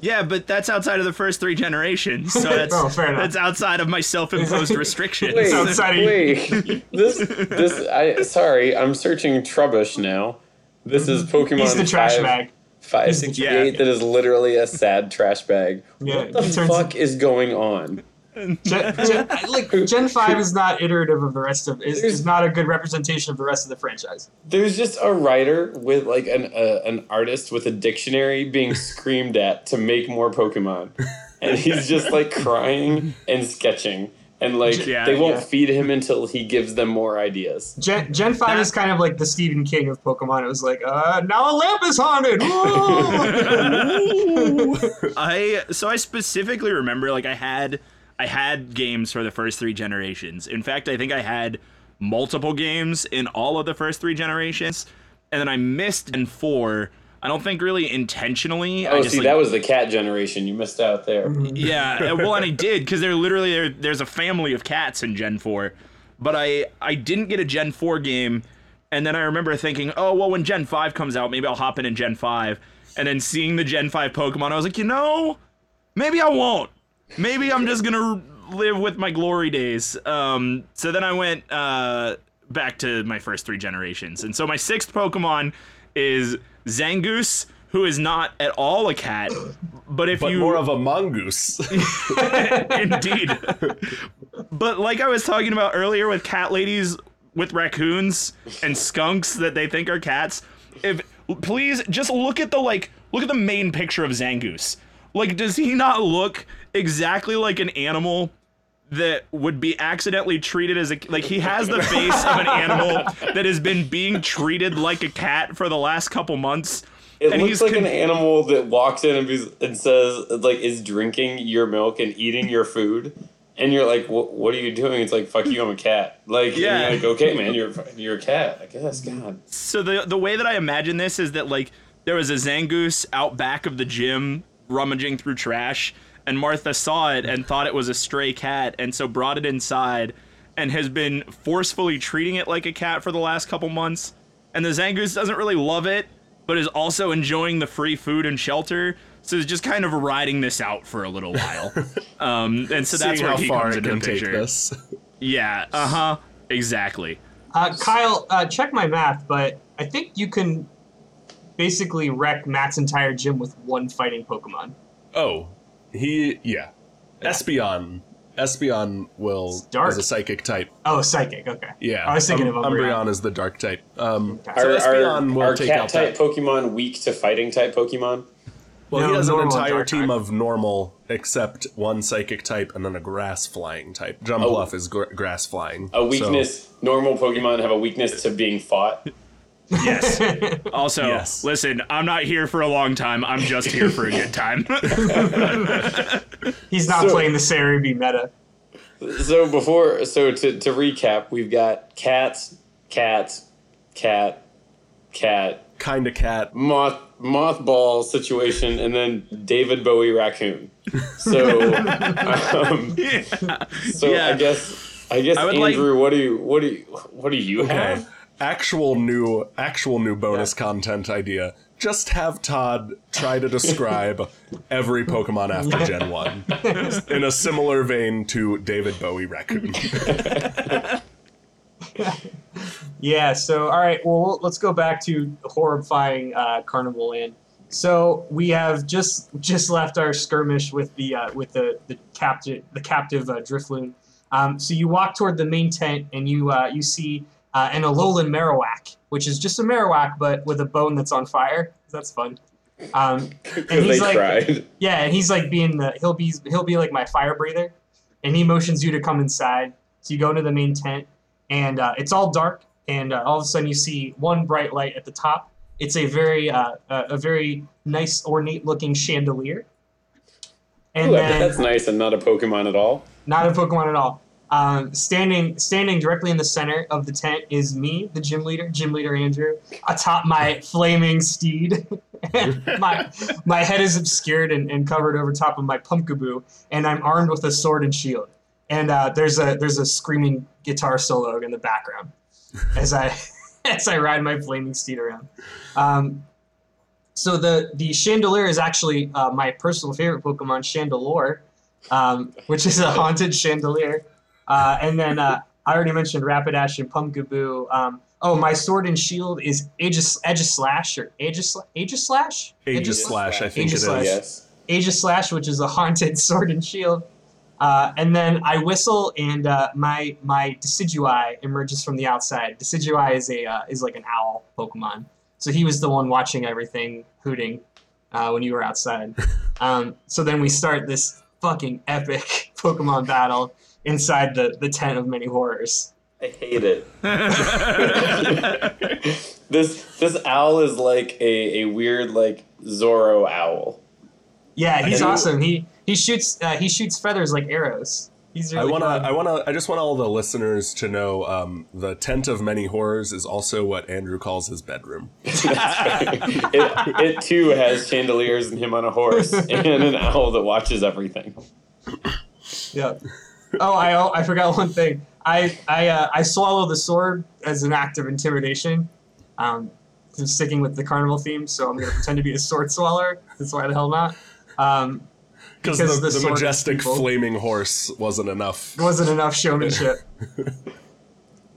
Yeah, but that's outside of the first three generations, so [laughs] that's Oh, fair enough. that's outside of my self-imposed [laughs] restrictions. Wait, outside of you. wait. this, this. I sorry. I'm searching Trubbish now. This is Pokemon. He's the trash 5 bag. 568 Yeah. that is literally a sad trash bag. Yeah, what the he turns- fuck is going on? Gen, Gen, [laughs] like Gen Five is not iterative of the rest of is, is not a good representation of the rest of the franchise. There's just a writer with like an uh, an artist with a dictionary being screamed at to make more Pokemon, and he's just like crying and sketching, and like Yeah, they won't yeah. feed him until he gives them more ideas. Gen, Gen Five is kind of like the Stephen King of Pokemon. It was like, uh, now a lamp is haunted. [laughs] I so I specifically remember like I had I had games for the first three generations. In fact, I think I had multiple games in all of the first three generations, and then I missed Gen four. I don't think really intentionally. I Oh, just see, like, that was the cat generation. You missed out there. yeah, [laughs] uh, well, and I did because they're literally there, there's a family of cats in Gen four, but I I didn't get a Gen four game, and then I remember thinking, oh well, when Gen five comes out, maybe I'll hop in in Gen five, and then seeing the Gen five Pokemon, I was like, you know, maybe I won't. Maybe I'm just gonna live with my glory days. Um, so then I went uh back to my first three generations, and so my sixth Pokemon is Zangoose. Who is not at all a cat, but if But you more of a mongoose. [laughs] Indeed. but like I was talking about earlier with cat ladies with raccoons and skunks that they think are cats, if please just look at the like look at the main picture of Zangoose. Like does he not look exactly like an animal that would be accidentally treated as a like he has the [laughs] face of an animal that has been being treated like a cat for the last couple months. It and looks he's like con- an animal that walks in and, be, and says, like, is drinking your milk and eating your food. And you're like, what, what are you doing? It's like, fuck you, I'm a cat. Like, Yeah. you're like, okay, man, you're, you're a cat. I guess, God. So the the way that I imagine this is that like there was a Zangoose out back of the gym rummaging through trash, and Martha saw it and thought it was a stray cat, and so brought it inside, and has been forcefully treating it like a cat for the last couple months. And the Zangoose doesn't really love it, but is also enjoying the free food and shelter. So is just kind of riding this out for a little while, [laughs] um, and so that's Seeing where how he far comes it into can the take picture. this. Yeah, uh huh, exactly. Uh, Kyle, uh, check my math, but I think you can basically wreck Matt's entire gym with one fighting Pokemon. Oh, he yeah. Espeon. Espeon will dark. is a psychic type. Oh, psychic. Okay. Yeah, I was thinking Um, of Umbreon. Umbreon is the dark type. Um, Okay. so Are, Espeon are, will are take cat out type that. Pokemon weak to fighting type Pokemon? Well, No, he has an entire team type. of normal, except one psychic type and then a grass flying type. Oh. Jumpluff is gr- grass flying. A so- weakness, normal Pokemon have a weakness to being fought. Yes. [laughs] Also, Yes. listen, I'm not here for a long time. I'm just here for a good time. [laughs] He's not So- playing the Cerebi meta. So before, so to, to recap, we've got cats, cat, cat, cat, kind of cat. moth mothball situation, and then David Bowie raccoon. So, [laughs] um, so Yeah. I guess I guess I would like- Andrew, what do you what do you what do you Okay. have? Actual new, actual new bonus content idea. Just have Todd try to describe [laughs] every Pokemon after Gen One in a similar vein to David Bowie Raccoon. [laughs] Yeah. So, all right. Well, let's go back to horrifying uh, Carnival Land. So we have just just left our skirmish with the uh, with the the captive the captive uh, Drifloon. Um, so you walk toward the main tent and you uh, you see uh, an Alolan Marowak, which is just a Marowak but with a bone that's on fire. That's fun. Um, and he's like, tried. yeah, and he's like being the he'll be he'll be like my fire breather, and he motions you to come inside. So you go into the main tent, and uh, it's all dark. and uh, all of a sudden you see one bright light at the top. It's a very uh, a a very nice ornate looking chandelier. And Ooh, then that's nice and not a Pokemon at all. not a Pokemon at all. Um, standing standing directly in the center of the tent is me, the gym leader, gym leader Andrew, atop my flaming steed. [laughs] my my head is obscured and, and covered over top of my pumpkaboo, and I'm armed with a sword and shield. And uh, there's a there's a screaming guitar solo in the background [laughs] as I [laughs] as I ride my flaming steed around. Um, so the the chandelier is actually uh, my personal favorite Pokemon, Chandelure, um, which is a haunted chandelier. Uh, and then uh, I already mentioned Rapidash and Pumpkaboo. Um, oh, my sword and shield is Aegis, Aegislash or Aegis Aegislash. Aegis Slash, I think Aegis it Slash. is. Yes. Aegislash, which is a haunted [laughs] sword and shield. Uh, and then I whistle, and uh, my my Decidueye emerges from the outside. Decidueye is a uh, is like an owl Pokemon, so he was the one watching everything, hooting uh, when you were outside. [laughs] Um, so then we start this fucking epic [laughs] Pokemon battle inside the the tent of many horrors. I hate it. [laughs] [laughs] this this owl is like a, a weird like Zorro owl. Yeah, he's And- awesome. He he shoots uh, he shoots feathers like arrows. He's I wanna, fun. I wanna, I just want all the listeners to know um, the tent of many horrors is also what Andrew calls his bedroom. [laughs] it, it too has chandeliers and him on a horse and an owl that watches everything. Yeah. Oh, I I forgot one thing. I I uh, I swallow the sword as an act of intimidation. Um, I'm sticking with the carnival theme, so I'm gonna pretend to be a sword swallower. That's why the hell not. Um, Because Because the, the the majestic flaming horse wasn't enough. it wasn't enough showmanship. [laughs]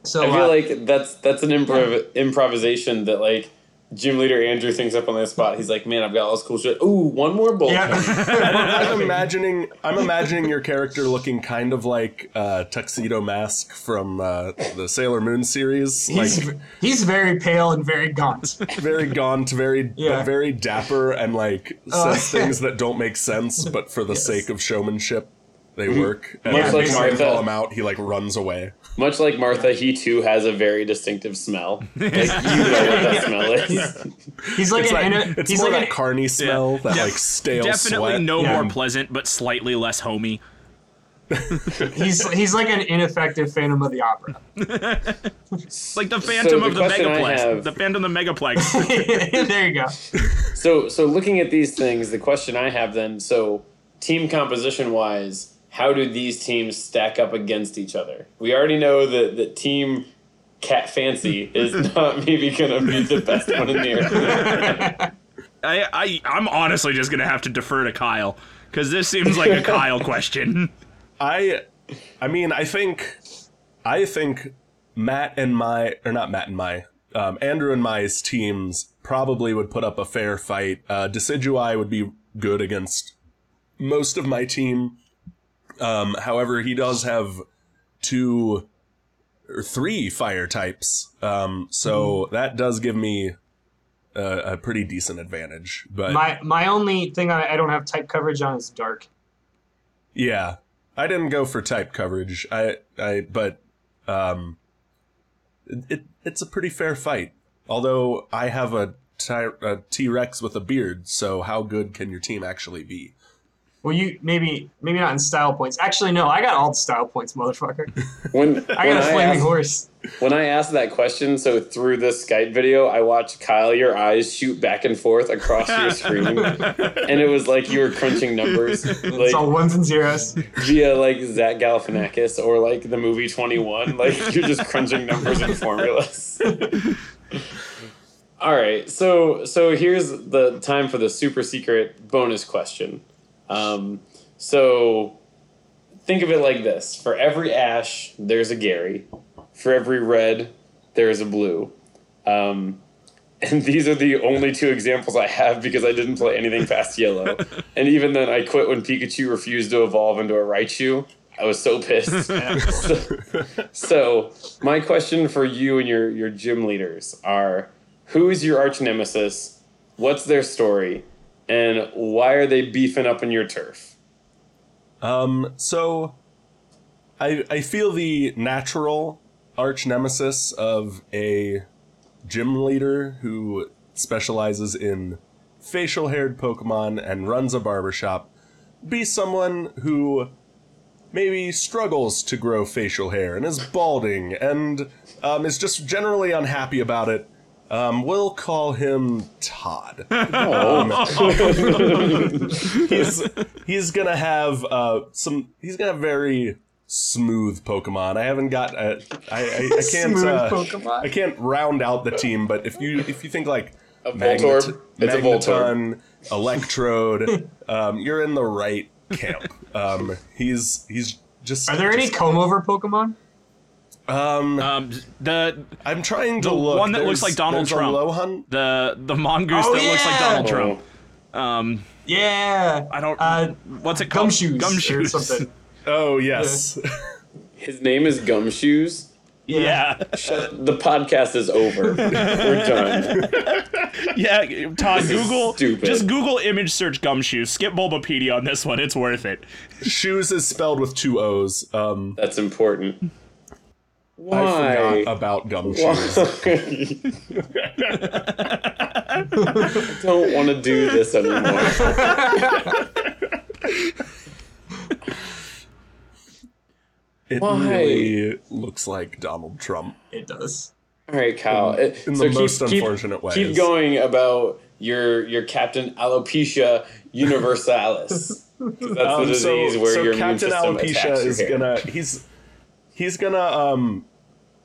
So I feel uh, like that's that's an improv improvisation that like gym leader Andrew thinks up on the spot. He's like, man, I've got all this cool shit. Ooh, one more bolt. yeah. [laughs] I'm [laughs] imagining, I'm imagining your character looking kind of like uh, Tuxedo Mask from uh, the Sailor Moon series, he's like he's very pale and very gaunt. [laughs] very gaunt, very Yeah. but very dapper, and like Oh. says things that don't make sense, but for the sake of showmanship, they Mm-hmm. work. And Much when like you try and Martha. call him out, he like runs away. Much like Martha, he too has a very distinctive smell. [laughs] Like you know what that smell is. [laughs] He's like It's an like inno- it's he's more like that an, carny smell, that Def- like stale Definitely sweat. no Yeah. more pleasant, but slightly less homey. [laughs] he's he's like an ineffective Phantom of the Opera. Like the Phantom the of the question I Megaplex. have- The Phantom of the Megaplex. there you go. So so looking at these things, the question I have then, so team composition wise, how do these teams stack up against each other? We already know that the team Cat Fancy [laughs] is not maybe gonna be the best [laughs] one in there. I, I, I'm honestly just gonna have to defer to Kyle because this seems like a Kyle [laughs] question. I, I mean, I think, I think Matt and my, or not Matt and my, um, Andrew and my's teams probably would put up a fair fight. Uh, Decidueye would be good against most of my team. Um, however, he does have two or three fire types. Um, so that does give me a, a pretty decent advantage. But My my only thing I, I don't have type coverage on is dark. Yeah, I didn't go for type coverage. I, I, but, um, it, it's a pretty fair fight. Although I have a a T-Rex with a beard, so how good can your team actually be? Well, you maybe maybe not in style points. Actually, no, I got all the style points, motherfucker. [laughs] When I when got a flaming asked, horse. when I asked that question, so through this Skype video, I watched Kyle, your eyes shoot back and forth across your screen, [laughs] and it was like you were crunching numbers, It's all ones and zeros. via like Zach Galifianakis or like the movie Twenty One. Like you're just crunching numbers and formulas. [laughs] All right, so so here's the time for the super secret bonus question. Um, so think of it like this: for every Ash, there's a Gary. For every red, there's a blue. Um, [laughs] and these are the only two examples I have because I didn't play anything past yellow. [laughs] and even then, I quit when Pikachu refused to evolve into a Raichu. I was so pissed. [laughs] so, so, my question for you and your, your gym leaders are who is your arch nemesis? What's their story? And why are they beefing up in your turf? Um, so I I feel the natural arch nemesis of a gym leader who specializes in facial haired Pokemon and runs a barbershop be someone who maybe struggles to grow facial hair and is balding and um, is just generally unhappy about it. Um, we'll call him Todd. [laughs] [laughs] he's he's gonna have uh, some. He's gonna have very smooth Pokemon. I haven't got. Uh, I, I I can't. Uh, I can't round out the team, but if you if you think like A Voltorb? It's a Magneton, Electrode, um, you're in the right camp. Um, he's he's just. Are there any just- comb over Pokemon? Um, Um, the I'm trying to the look. one that looks like Donald there's a Trump. Lohan. the the mongoose Oh, that looks like yeah! Donald Oh. Trump. Um, Yeah. I don't. Uh, what's it called? gumshoos, Gumshoos. or something. [laughs] Oh yes. His name is Gumshoos. Yeah, The podcast is over. We're done. [laughs] yeah. Todd, is Google. stupid. Just Google image search gumshoos. Skip Bulbapedia on this one. It's worth it. Shoes is spelled with two O's. Um, That's important. I Why? forgot about gumshoos. [laughs] I don't want to do this anymore. It Why? really looks like Donald Trump. It does. All right, Kyle. In- uh, in so the keep, most unfortunate way. Keep going about your your Captain Alopecia Universalis. [laughs] That's the Um, disease so, where so your immune Captain system Alopecia attacks your is hair. gonna he's he's gonna um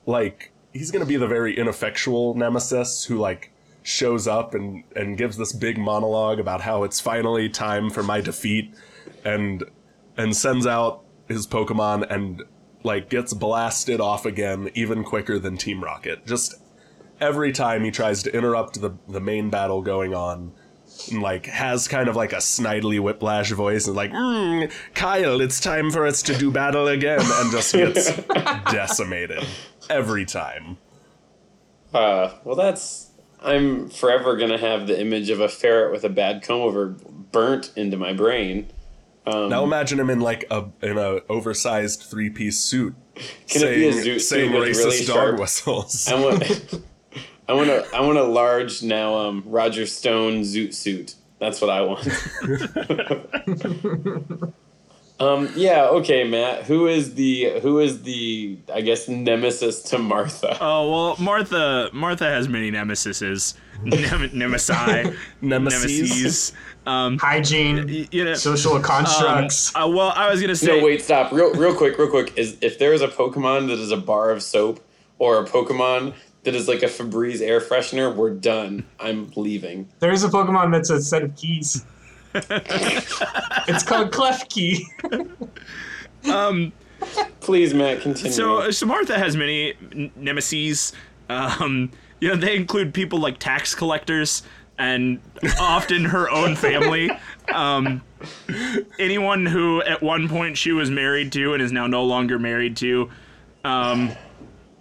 like he's gonna be the very ineffectual nemesis who like shows up and and gives this big monologue about how it's finally time for my defeat and and sends out his Pokemon and like gets blasted off again even quicker than Team Rocket. Just every time he tries to interrupt the the main battle going on and like has kind of like a snidely whiplash voice and like mm, Kyle it's time for us to do battle again and just gets [laughs] decimated every time Uh, well, that's. I'm forever gonna have the image of a ferret with a bad comb over burnt into my brain. Um, now imagine him in like a in a oversized three-piece suit [laughs] Can it be a saying, zoot saying suit with racist really dog sharp- whistles I want. [laughs] [laughs] I want a. I want a large now. Um, Roger Stone zoot suit. That's what I want. Um. Yeah. Okay, Matt. Who is the? Who is the? I guess nemesis to Martha. [laughs] Oh well, Martha. Martha has many nemesises. [laughs] Nem- nemesi. [laughs] Nemesis. Nemesis. Um, Hygiene, you know. social Um, constructs. uh, well, I was gonna say. No, wait, stop. Real, real quick, real quick. Is if there is a Pokemon that is a bar of soap or a Pokemon that is like a Febreze air freshener, we're done. I'm leaving. there is a Pokemon that's a set of keys. [laughs] it's called Klefki. Please, Matt, continue. So, so Martha has many n- nemesis. Um, you know, they include people like tax collectors and often her own family. Um, anyone who at one point she was married to and is now no longer married to. Um,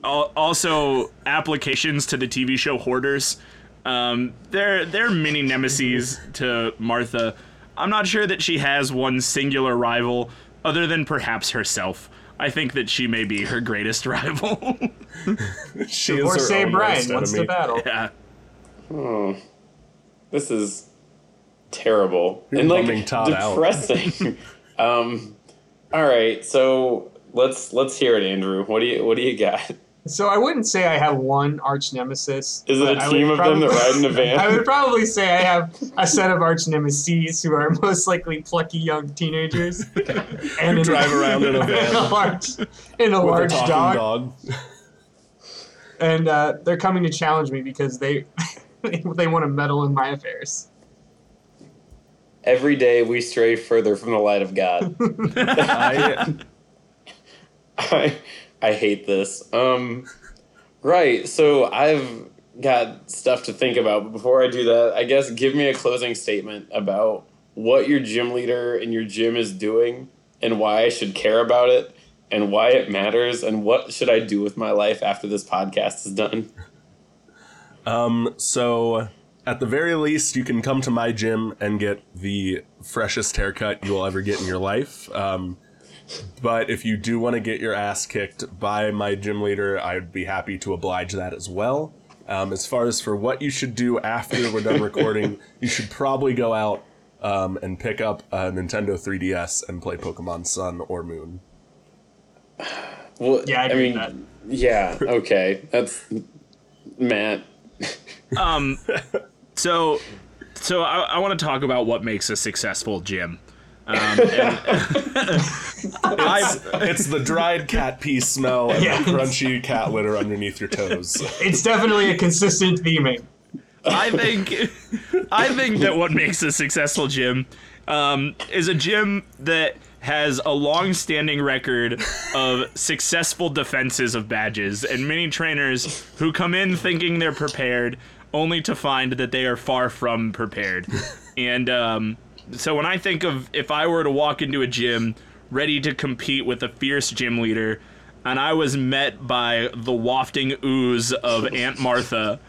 al- also, applications to the TV show Hoarders. Um, they're they're mini nemesis to Martha. I'm not sure that she has one singular rival other than perhaps herself. I think that she may be her greatest [laughs] rival. she is Or her say own Brian, worst what's the battle? yeah. Oh, this is terrible You're and like bumming Todd out. depressing. [laughs] um, all right, so let's let's hear it, Andrew. What do you what do you got? So I wouldn't say I have one arch nemesis. Is it but a I team would of them that ride in a van? [laughs] I would probably say I have a set of arch nemesis who are [laughs] most likely plucky young teenagers [laughs] and in drive around in a in van a large, in a with a large talking dog, dog. and uh, they're coming to challenge me because they they want to meddle in my affairs. Every day we stray further from the light of God. I, I I hate this. Um, right. So I've got stuff to think about, but before I do that, I guess give me a closing statement about what your gym leader and your gym is doing and why I should care about it and why it matters and what should I do with my life after this podcast is done. Um, so at the very least, you can come to my gym and get the freshest haircut you will ever get in your life. Um, but if you do want to get your ass kicked by my gym leader, I'd be happy to oblige that as well. Um, as far as for what you should do after we're done recording, [laughs] you should probably go out um, and pick up a Nintendo 3DS and play Pokemon Sun or Moon. Well, Yeah, I I mean, with yeah, okay. That's Matt. Um, [laughs] so, so I, I want to talk about what makes a successful gym. Um, and [laughs] I, It's the dried cat pee smell and Yeah. the crunchy cat litter underneath your toes. It's definitely a consistent theming. I think, I think that what makes a successful gym um, is a gym that has a long-standing record of successful defenses of badges and many trainers who come in thinking they're prepared only to find that they are far from prepared and um, so when i think of if i were to walk into a gym ready to compete with a fierce gym leader and i was met by the wafting ooze of aunt martha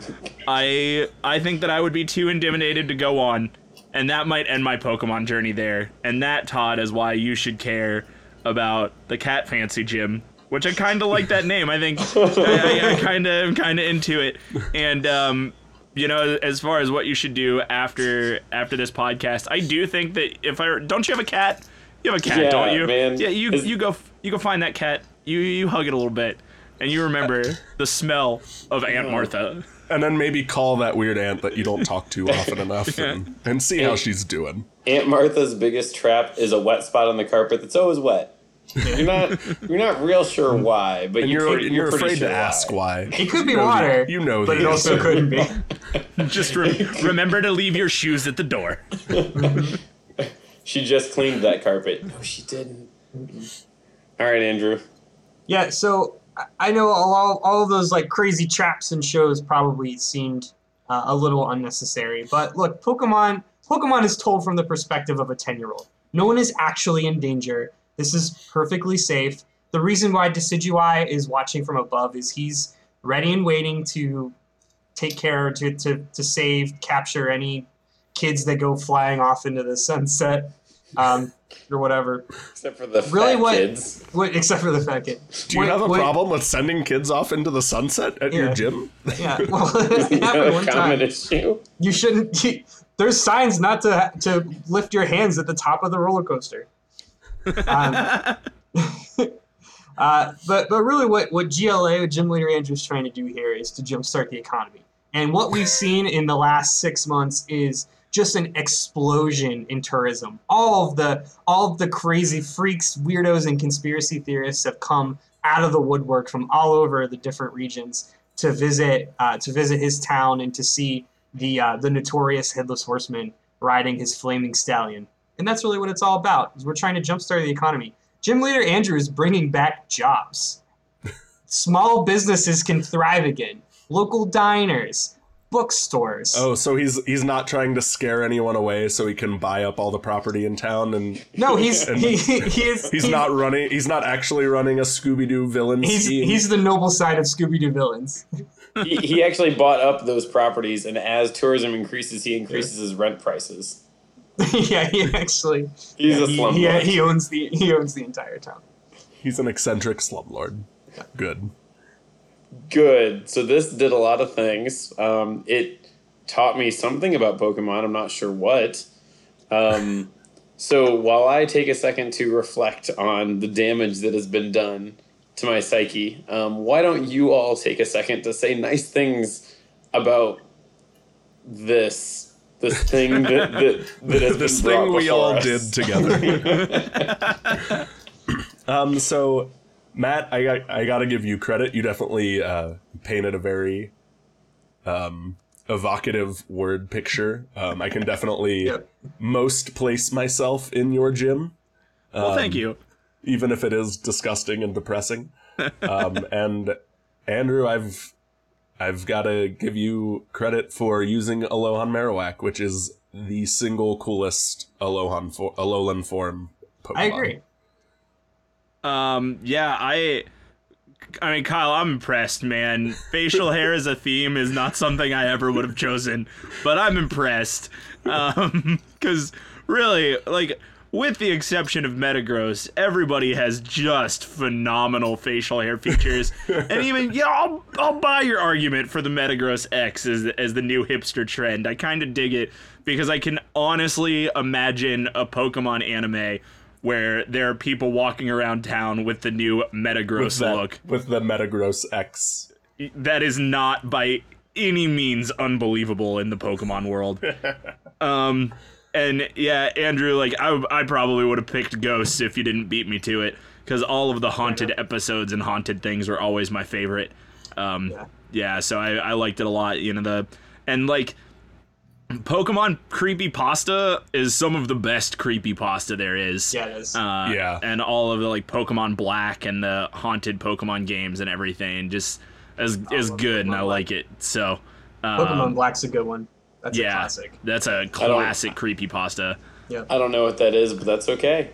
i i think that i would be too intimidated to go on and that might end my Pokemon journey there. And that, Todd, is why you should care about the Cat Fancy Gym, which I kind of like that name. I think I, I, I kind of am kind of into it. And um, you know, as far as what you should do after after this podcast, I do think that if I don't you have a cat, you have a cat, Yeah, don't you? man. Yeah, you Is- you go you go find that cat. You you hug it a little bit, and you remember [laughs] the smell of Aunt Martha. And then maybe call that weird aunt that you don't talk to often enough [laughs] and, and see how she's doing. Aunt Martha's biggest trap is a wet spot on the carpet that's always wet. You're not you're not real sure [laughs] why, but And you're, you're, pretty, you're, pretty afraid sure to ask why. It could be You know the- water. you know but it also couldn't be. Just re- [laughs] remember to leave your shoes at the door. She just cleaned that carpet. No, she didn't. All right, Andrew. Yeah, so I- I know all all of those like crazy traps and shows probably seemed uh, a little unnecessary, but look, Pokemon Pokemon is told from the perspective of a ten year old. No one is actually in danger. This is perfectly safe. The reason why Decidueye is watching from above is he's ready and waiting to take care to to, to save capture any kids that go flying off into the sunset um, or whatever. Except for the Really, fat what- kids. What, except for the fat kid. Do you What- have a what- problem with sending kids off into the sunset at your gym? Yeah, [laughs] well, [laughs] it [laughs] happened a one common time. issue. You shouldn't. You, there's signs not to to lift your hands at the top of the roller coaster. Um, uh, but but really, what what GLA, Gym Leader Andrew, is trying to do here is to jumpstart the economy. And what we've seen in the last six months is just an explosion in tourism. All of the all of the crazy freaks, weirdos, and conspiracy theorists have come out of the woodwork from all over the different regions to visit uh, to visit his town and to see the uh, the notorious headless horseman riding his flaming stallion. And that's really what it's all about. Is we're trying to jumpstart the economy. Gym leader Andrew is bringing back jobs. [laughs] Small businesses can thrive again. Local diners, bookstores. Oh, so he's he's not trying to scare anyone away so he can buy up all the property in town and No, he's he, he, he is [laughs] he's not running he's not actually running a Scooby Doo villain He's scheme. he's the noble side of Scooby Doo villains. [laughs] he, he actually bought up those properties, and as tourism increases, he increases his rent prices. [laughs] yeah, he actually He's a he, slumlord. he, he owns the he owns the entire town. He's an eccentric slumlord. Good. Good. So this did a lot of things. Um, it taught me something about Pokemon. I'm not sure what. Um, so while I take a second to reflect on the damage that has been done to my psyche, um, why don't you all take a second to say nice things about this this thing that that, that has [laughs] this been thing we all us. did together. [laughs] [laughs] um, so Matt, I got I got to give you credit. You definitely uh, painted a very um, evocative word picture. Um, I can definitely [laughs] Yep. most place myself in your gym, Well, thank you. even if it is disgusting and depressing. Um, [laughs] and Andrew, I've I've got to give you credit for using Alohan Marowak, which is the single coolest Alohan for- Alolan form Pokemon. I agree. Um, yeah, I. I mean, Kyle, I'm impressed, man. Facial hair as a theme is not something I ever would have chosen, but I'm impressed. Um, [laughs] because really, like, with the exception of Metagross, everybody has just phenomenal facial hair features. and even, yeah, I'll, I'll buy your argument for the Metagross X as, as the new hipster trend. I kind of dig it because I can honestly imagine a Pokemon anime where there are people walking around town with the new Metagross that- look. with the Metagross X. That is not by any means unbelievable in the Pokemon world. [laughs] um, and yeah, Andrew, like I, I probably would have picked Ghosts if you didn't beat me to it, because all of the haunted episodes and haunted things were always my favorite. Um, Yeah. yeah, so I, I liked it a lot. You know the and like Pokemon creepy pasta is some of the best creepy pasta there is. Yeah, it is. Uh, Yeah. and all of the like Pokemon Black and the haunted Pokemon games and everything just is is love good, and Pokemon I like it. So, um, Pokemon Black's a good one. That's a yeah, classic. that's a classic creepy pasta. Yeah, I don't know what that is, but that's okay.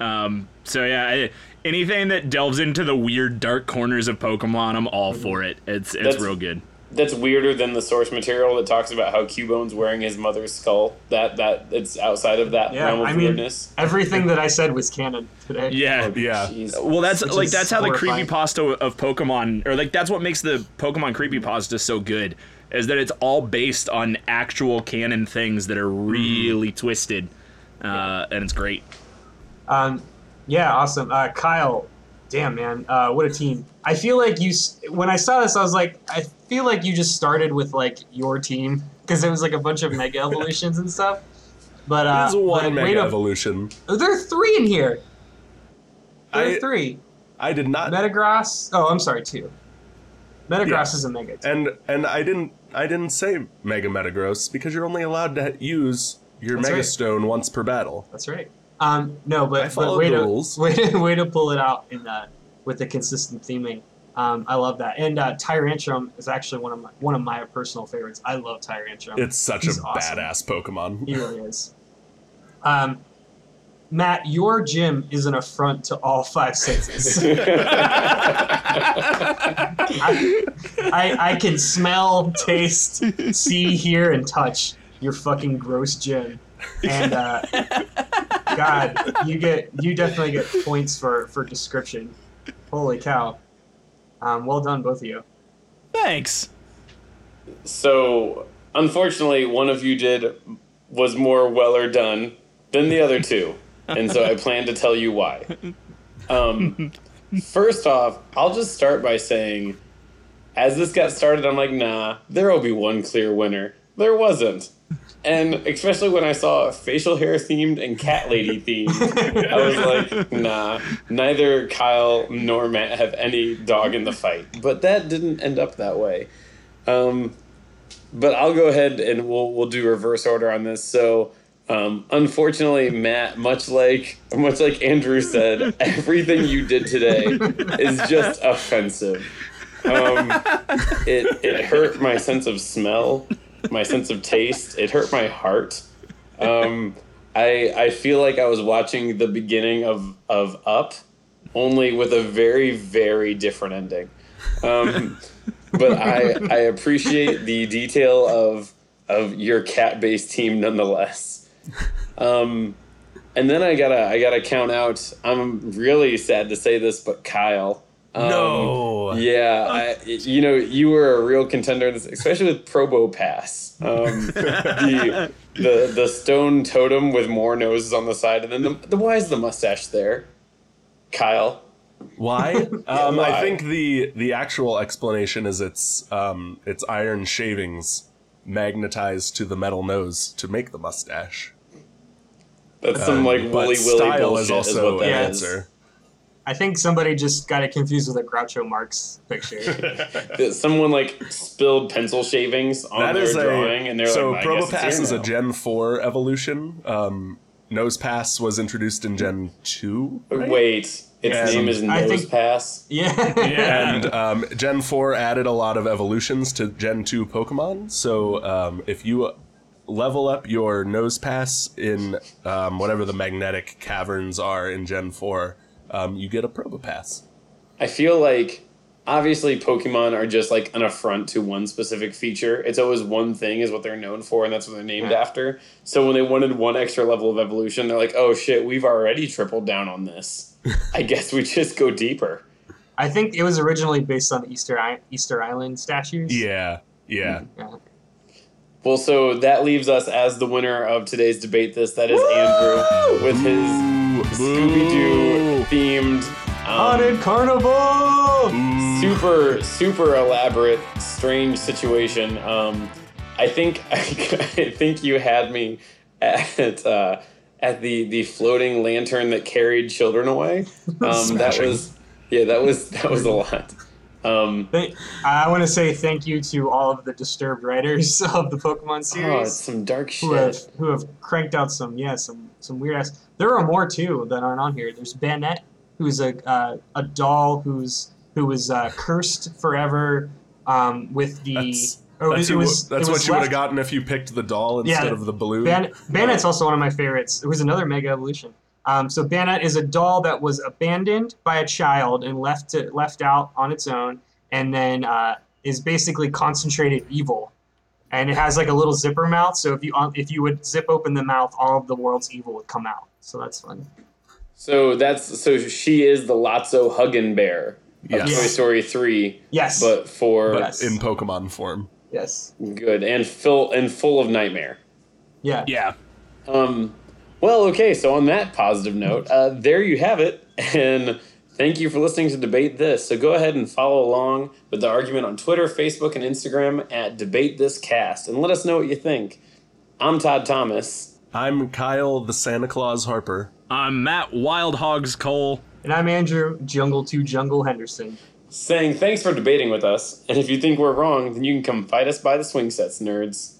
Um, so yeah, I, anything that delves into the weird dark corners of Pokemon, I'm all for it. It's it's That's- real good. That's weirder than the source material that talks about how Cubone's wearing his mother's skull. That that it's outside of that Yeah, realm of I mean, weirdness. everything that I said was canon today. Yeah, Yeah. Jeez. Well, that's Which like that's how the horrifying. creepypasta of Pokemon, or like that's what makes the Pokemon creepypasta so good, is that it's all based on actual canon things that are really twisted, uh, and it's great. Um, yeah, awesome. Uh, Kyle, damn man, uh, what a team! I feel like you. When I saw this, I was like, I feel like you just started with like your team because it was like a bunch of Mega [laughs] Evolutions and stuff. But uh, There's one but Mega to- Evolution. There are three in here. There are three. I did not Metagross. Oh, I'm sorry, two. Metagross Yeah. is a Mega. Team. and and I didn't I didn't say Mega Metagross because you're only allowed to use your That's Mega right. Stone once per battle. That's right. Um, no, but, I but way the to, rules. [laughs] way to way to pull it out in uh, with the consistent theming. Um, I love that. And uh, Tyrantrum is actually one of my one of my personal favorites. I love Tyrantrum. It's such He's a awesome. badass Pokemon. He really is. Um, Matt, your gym is an affront to all five senses. [laughs] I, I, I can smell, taste, see, hear, and touch your fucking gross gym. And uh, [laughs] God, you get you definitely get points for for description. Holy cow! Um, well done, both of you. Thanks. So, unfortunately, one of you did was more weller done than the other two, and so I plan to tell you why. Um, first off, I'll just start by saying, as this got started, I'm like, nah, there will be one clear winner. There wasn't. And especially when I saw facial hair themed and cat lady themed, I was like, nah, neither Kyle nor Matt have any dog in the fight. But that didn't end up that way. Um, but I'll go ahead and we'll we'll do reverse order on this. So, um, unfortunately, Matt, much like much like Andrew said, everything you did today is just offensive. Um, it it hurt my sense of smell, my sense of taste. It hurt my heart. Um, I I feel like I was watching the beginning of of Up, only with a very very different ending. Um, but I I appreciate the detail of of your cat based team nonetheless. Um, and then I gotta I gotta count out. I'm really sad to say this, but Kyle. Um, no. Yeah, I, you know, you were a real contender, in this, especially with Probopass. Um, the, the the stone totem with more noses on the side, and then the, the why is the mustache there? Kyle. Why? [laughs] Um, why? I think the the actual explanation is it's um, it's iron shavings magnetized to the metal nose to make the mustache. That's some like Um, willy style bullshit. is also what an that is. answer. I think somebody just got it confused with a Groucho Marx picture. [laughs] [laughs] Someone like spilled pencil shavings on That their is drawing, a and they're so like, "I guess it's Probopass here is a. Gen four evolution. Um, Nosepass was introduced in Gen two. right? Wait, its Yeah. name is I Nose think- Pass. yeah. [laughs] and um, Gen 4 added a lot of evolutions to Gen 2 Pokemon. So um, if you level up your Nosepass in um, whatever the magnetic caverns are in Gen 4, um, you get a Probopass. I feel like obviously Pokemon are just like an affront to one specific feature. It's always one thing is what they're known for, and that's what they're named Yeah. after. So when they wanted one extra level of evolution, they're like, "Oh shit, we've already tripled down on this. I [laughs] guess we just go deeper." I think it was originally based on the Easter I- Easter Island statues. Yeah, yeah. Yeah. Well, so that leaves us as the winner of today's debate. This that is Andrew with his Scooby Doo themed. Um, Haunted Carnival. super super elaborate strange situation. Um i think [laughs] i, think you had me at uh at the the floating lantern that carried children away. [laughs] Um that was yeah that was that was a lot um I want to say thank you to all of the disturbed writers [laughs] of the Pokemon series. oh, series some dark who have shit who have cranked out some yeah some some weird ass. There are more too that aren't on here. There's Banette, who's a uh, a doll who's who was uh, cursed forever um, with the. That's, or that's, it who- was, that's it what was you would have gotten if you picked the doll instead Yeah, of the balloon. Ban- Banette's also one of my favorites. It was another Mega Evolution. Um, so Banette is a doll that was abandoned by a child and left to, left out on its own, and then uh, is basically concentrated evil. And it has like a little zipper mouth. So if you um, if you would zip open the mouth, all of the world's evil would come out. So that's fun. so that's so she is the lotso huggin bear of Yes. toy story 3 Yes. but for but Yes. in Pokemon form. yes. good and full and full of nightmare Yeah. Yeah. Um, well, okay, so on that positive note, uh, there you have it. [laughs] And thank you for listening to Debate This. So go ahead and follow along with the argument on Twitter, Facebook, and Instagram at Debate This Cast and let us know what you think. I'm Todd Thomas. I'm Kyle the Santa Claus Harper. I'm Matt Wild Hogs Cole. And I'm Andrew Jungle to Jungle Henderson. Saying thanks for debating with us, and if you think we're wrong, then you can come fight us by the swing sets, nerds.